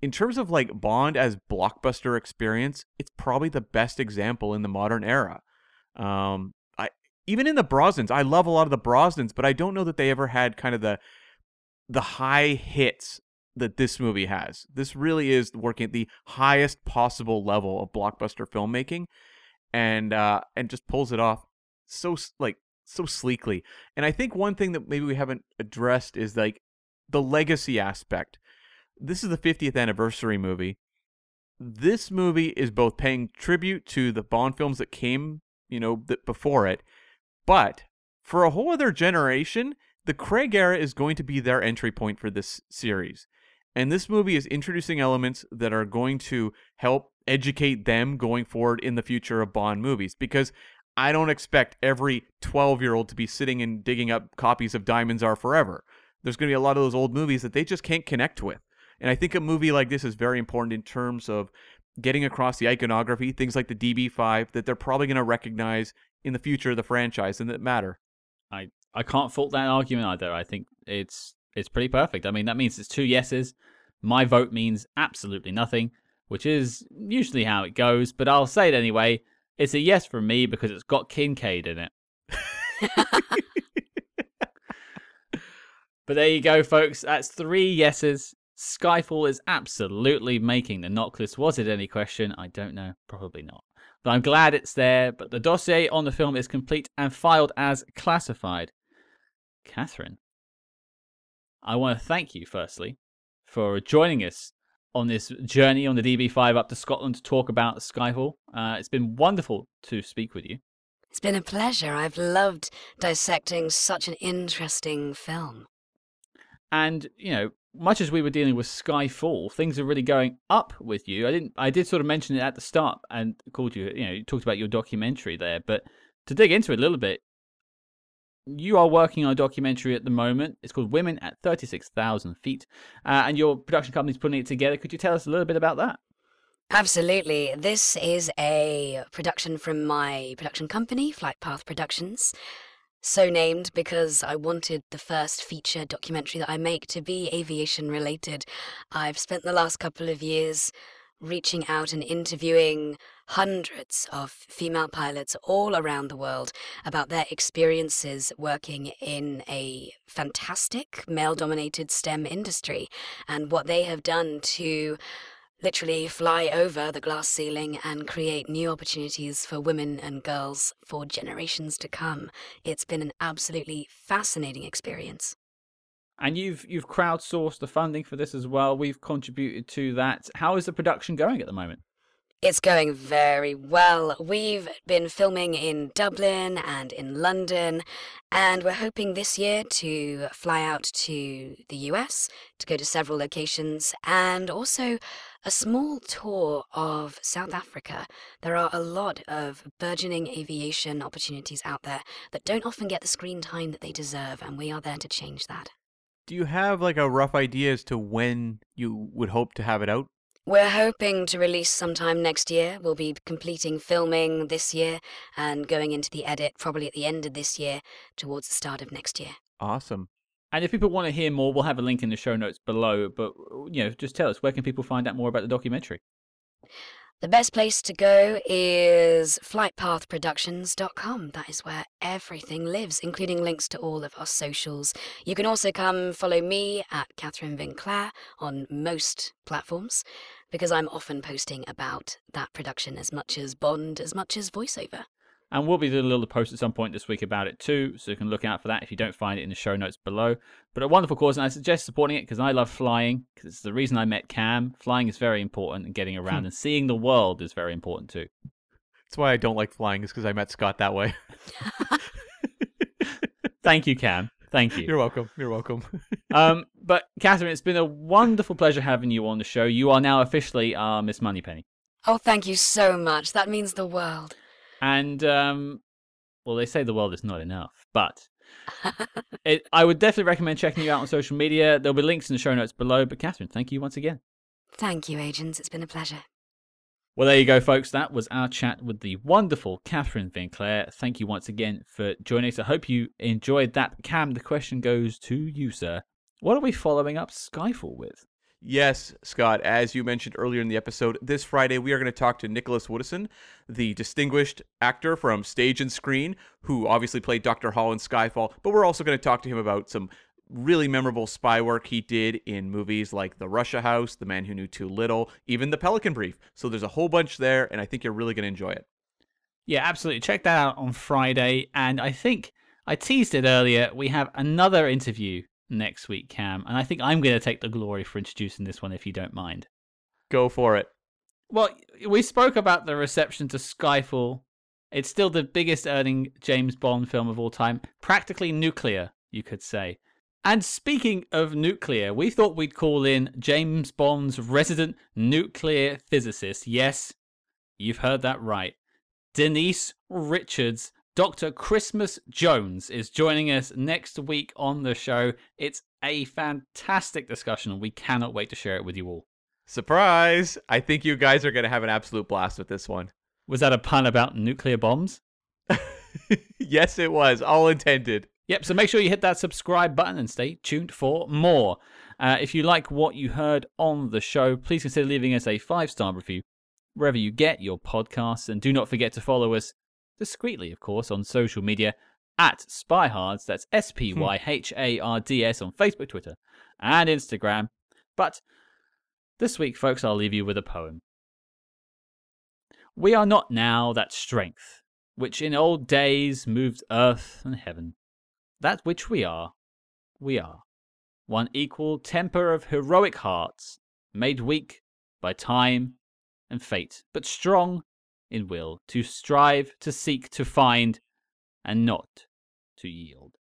In terms of like Bond as blockbuster experience, it's probably the best example in the modern era. Um, I even in the Brosnans, I love a lot of the Brosnans, but I don't know that they ever had kind of the the high hits that this movie has. This really is working at the highest possible level of blockbuster filmmaking, and uh, and just pulls it off so like so sleekly. And I think one thing that maybe we haven't addressed is like the legacy aspect. This is the 50th anniversary movie. This movie is both paying tribute to the Bond films that came, you know, th- before it, but for a whole other generation, the Craig era is going to be their entry point for this series. And this movie is introducing elements that are going to help educate them going forward in the future of Bond movies because I don't expect every 12 year old to be sitting and digging up copies of Diamonds Are Forever. There's going to be a lot of those old movies that they just can't connect with. And I think a movie like this is very important in terms of getting across the iconography, things like the DB5 that they're probably going to recognize in the future of the franchise and that matter. I I can't fault that argument either. I think it's it's pretty perfect. I mean, that means it's two yeses. My vote means absolutely nothing, which is usually how it goes, but I'll say it anyway. It's a yes from me because it's got Kincaid in it. but there you go, folks. That's three yeses. Skyfall is absolutely making the NOC list. Was it any question? I don't know. Probably not. But I'm glad it's there. But the dossier on the film is complete and filed as classified. Catherine, I want to thank you, firstly, for joining us on this journey on the DB5 up to Scotland to talk about Skyfall. Uh, it's been wonderful to speak with you. It's been a pleasure. I've loved dissecting such an interesting film. And, you know, much as we were dealing with Skyfall, things are really going up with you. I didn't I did sort of mention it at the start and called you, you know, you talked about your documentary there, but to dig into it a little bit, you are working on a documentary at the moment. It's called Women at 36,000 Feet, uh, and your production company's putting it together. Could you tell us a little bit about that? Absolutely. This is a production from my production company, Flight Path Productions. So named because I wanted the first feature documentary that I make to be aviation related. I've spent the last couple of years reaching out and interviewing hundreds of female pilots all around the world about their experiences working in a fantastic male dominated STEM industry and what they have done to literally fly over the glass ceiling and create new opportunities for women and girls for generations to come. It's been an absolutely fascinating experience. And you've you've crowdsourced the funding for this as well. We've contributed to that. How is the production going at the moment? It's going very well. We've been filming in Dublin and in London, and we're hoping this year to fly out to the US to go to several locations and also a small tour of South Africa. There are a lot of burgeoning aviation opportunities out there that don't often get the screen time that they deserve, and we are there to change that. Do you have like a rough idea as to when you would hope to have it out? We're hoping to release sometime next year. We'll be completing filming this year and going into the edit probably at the end of this year towards the start of next year. Awesome. And if people want to hear more, we'll have a link in the show notes below. But uh, you know, just tell us where can people find out more about the documentary? The best place to go is flightpathproductions.com. That is where everything lives, including links to all of our socials. You can also come follow me at Catherine Vinclair on most platforms because I'm often posting about that production as much as Bond, as much as voiceover. And we'll be doing a little post at some point this week about it too, so you can look out for that if you don't find it in the show notes below. But a wonderful cause, and I suggest supporting it because I love flying, because it's the reason I met Cam. Flying is very important, and getting around <laughs> and seeing the world is very important too. That's why I don't like flying, is because I met Scott that way. <laughs> Thank you, Cam. Thank you. You're welcome. You're welcome. <laughs> um, but Catherine, it's been a wonderful pleasure having you on the show. You are now officially our Miss Moneypenny. Oh, thank you so much. That means the world. And um, well, they say the world is not enough, but <laughs> it, I would definitely recommend checking you out on social media. There'll be links in the show notes below. But Catherine, thank you once again. Thank you, agents. It's been a pleasure. Well, there you go, folks. That was our chat with the wonderful Catherine Vinclair. Thank you once again for joining us. I hope you enjoyed that. Cam, the question goes to you, sir. What are we following up Skyfall with? Yes, Scott, as you mentioned earlier in the episode, this Friday we are going to talk to Nicholas Woodeson, the distinguished actor from stage and screen, who obviously played Dr. Hall in Skyfall, but we're also going to talk to him about some really memorable spy work he did in movies like The Russia House, The Man Who Knew Too Little, even The Pelican Brief. So there's a whole bunch there, and I think you're really going to enjoy it. Yeah, absolutely. Check that out on Friday. And I think I teased it earlier. We have another interview next week, Cam, and I think I'm going to take the glory for introducing this one if you don't mind. Go for it. Well, we spoke about the reception to Skyfall. It's still the biggest earning James Bond film of all time, practically nuclear, you could say. And speaking of nuclear, we thought we'd call in James Bond's resident nuclear physicist. Yes, you've heard that right. Denise Richards, Dr. Christmas Jones, is joining us next week on the show. It's a fantastic discussion, and we cannot wait to share it with you all. Surprise! I think you guys are going to have an absolute blast with this one. Was that a pun about nuclear bombs? <laughs> yes, it was. All intended. Yep, so make sure you hit that subscribe button and stay tuned for more. Uh, if you like what you heard on the show, please consider leaving us a five star review wherever you get your podcasts. And do not forget to follow us discreetly, of course, on social media at Spyhards. That's hmm. S P Y H A R D S on Facebook, Twitter, and Instagram. But this week, folks, I'll leave you with a poem. We are not now that strength which in old days moved earth and heaven. That which we are, we are. One equal temper of heroic hearts, made weak by time and fate, but strong in will to strive, to seek, to find, and not to yield.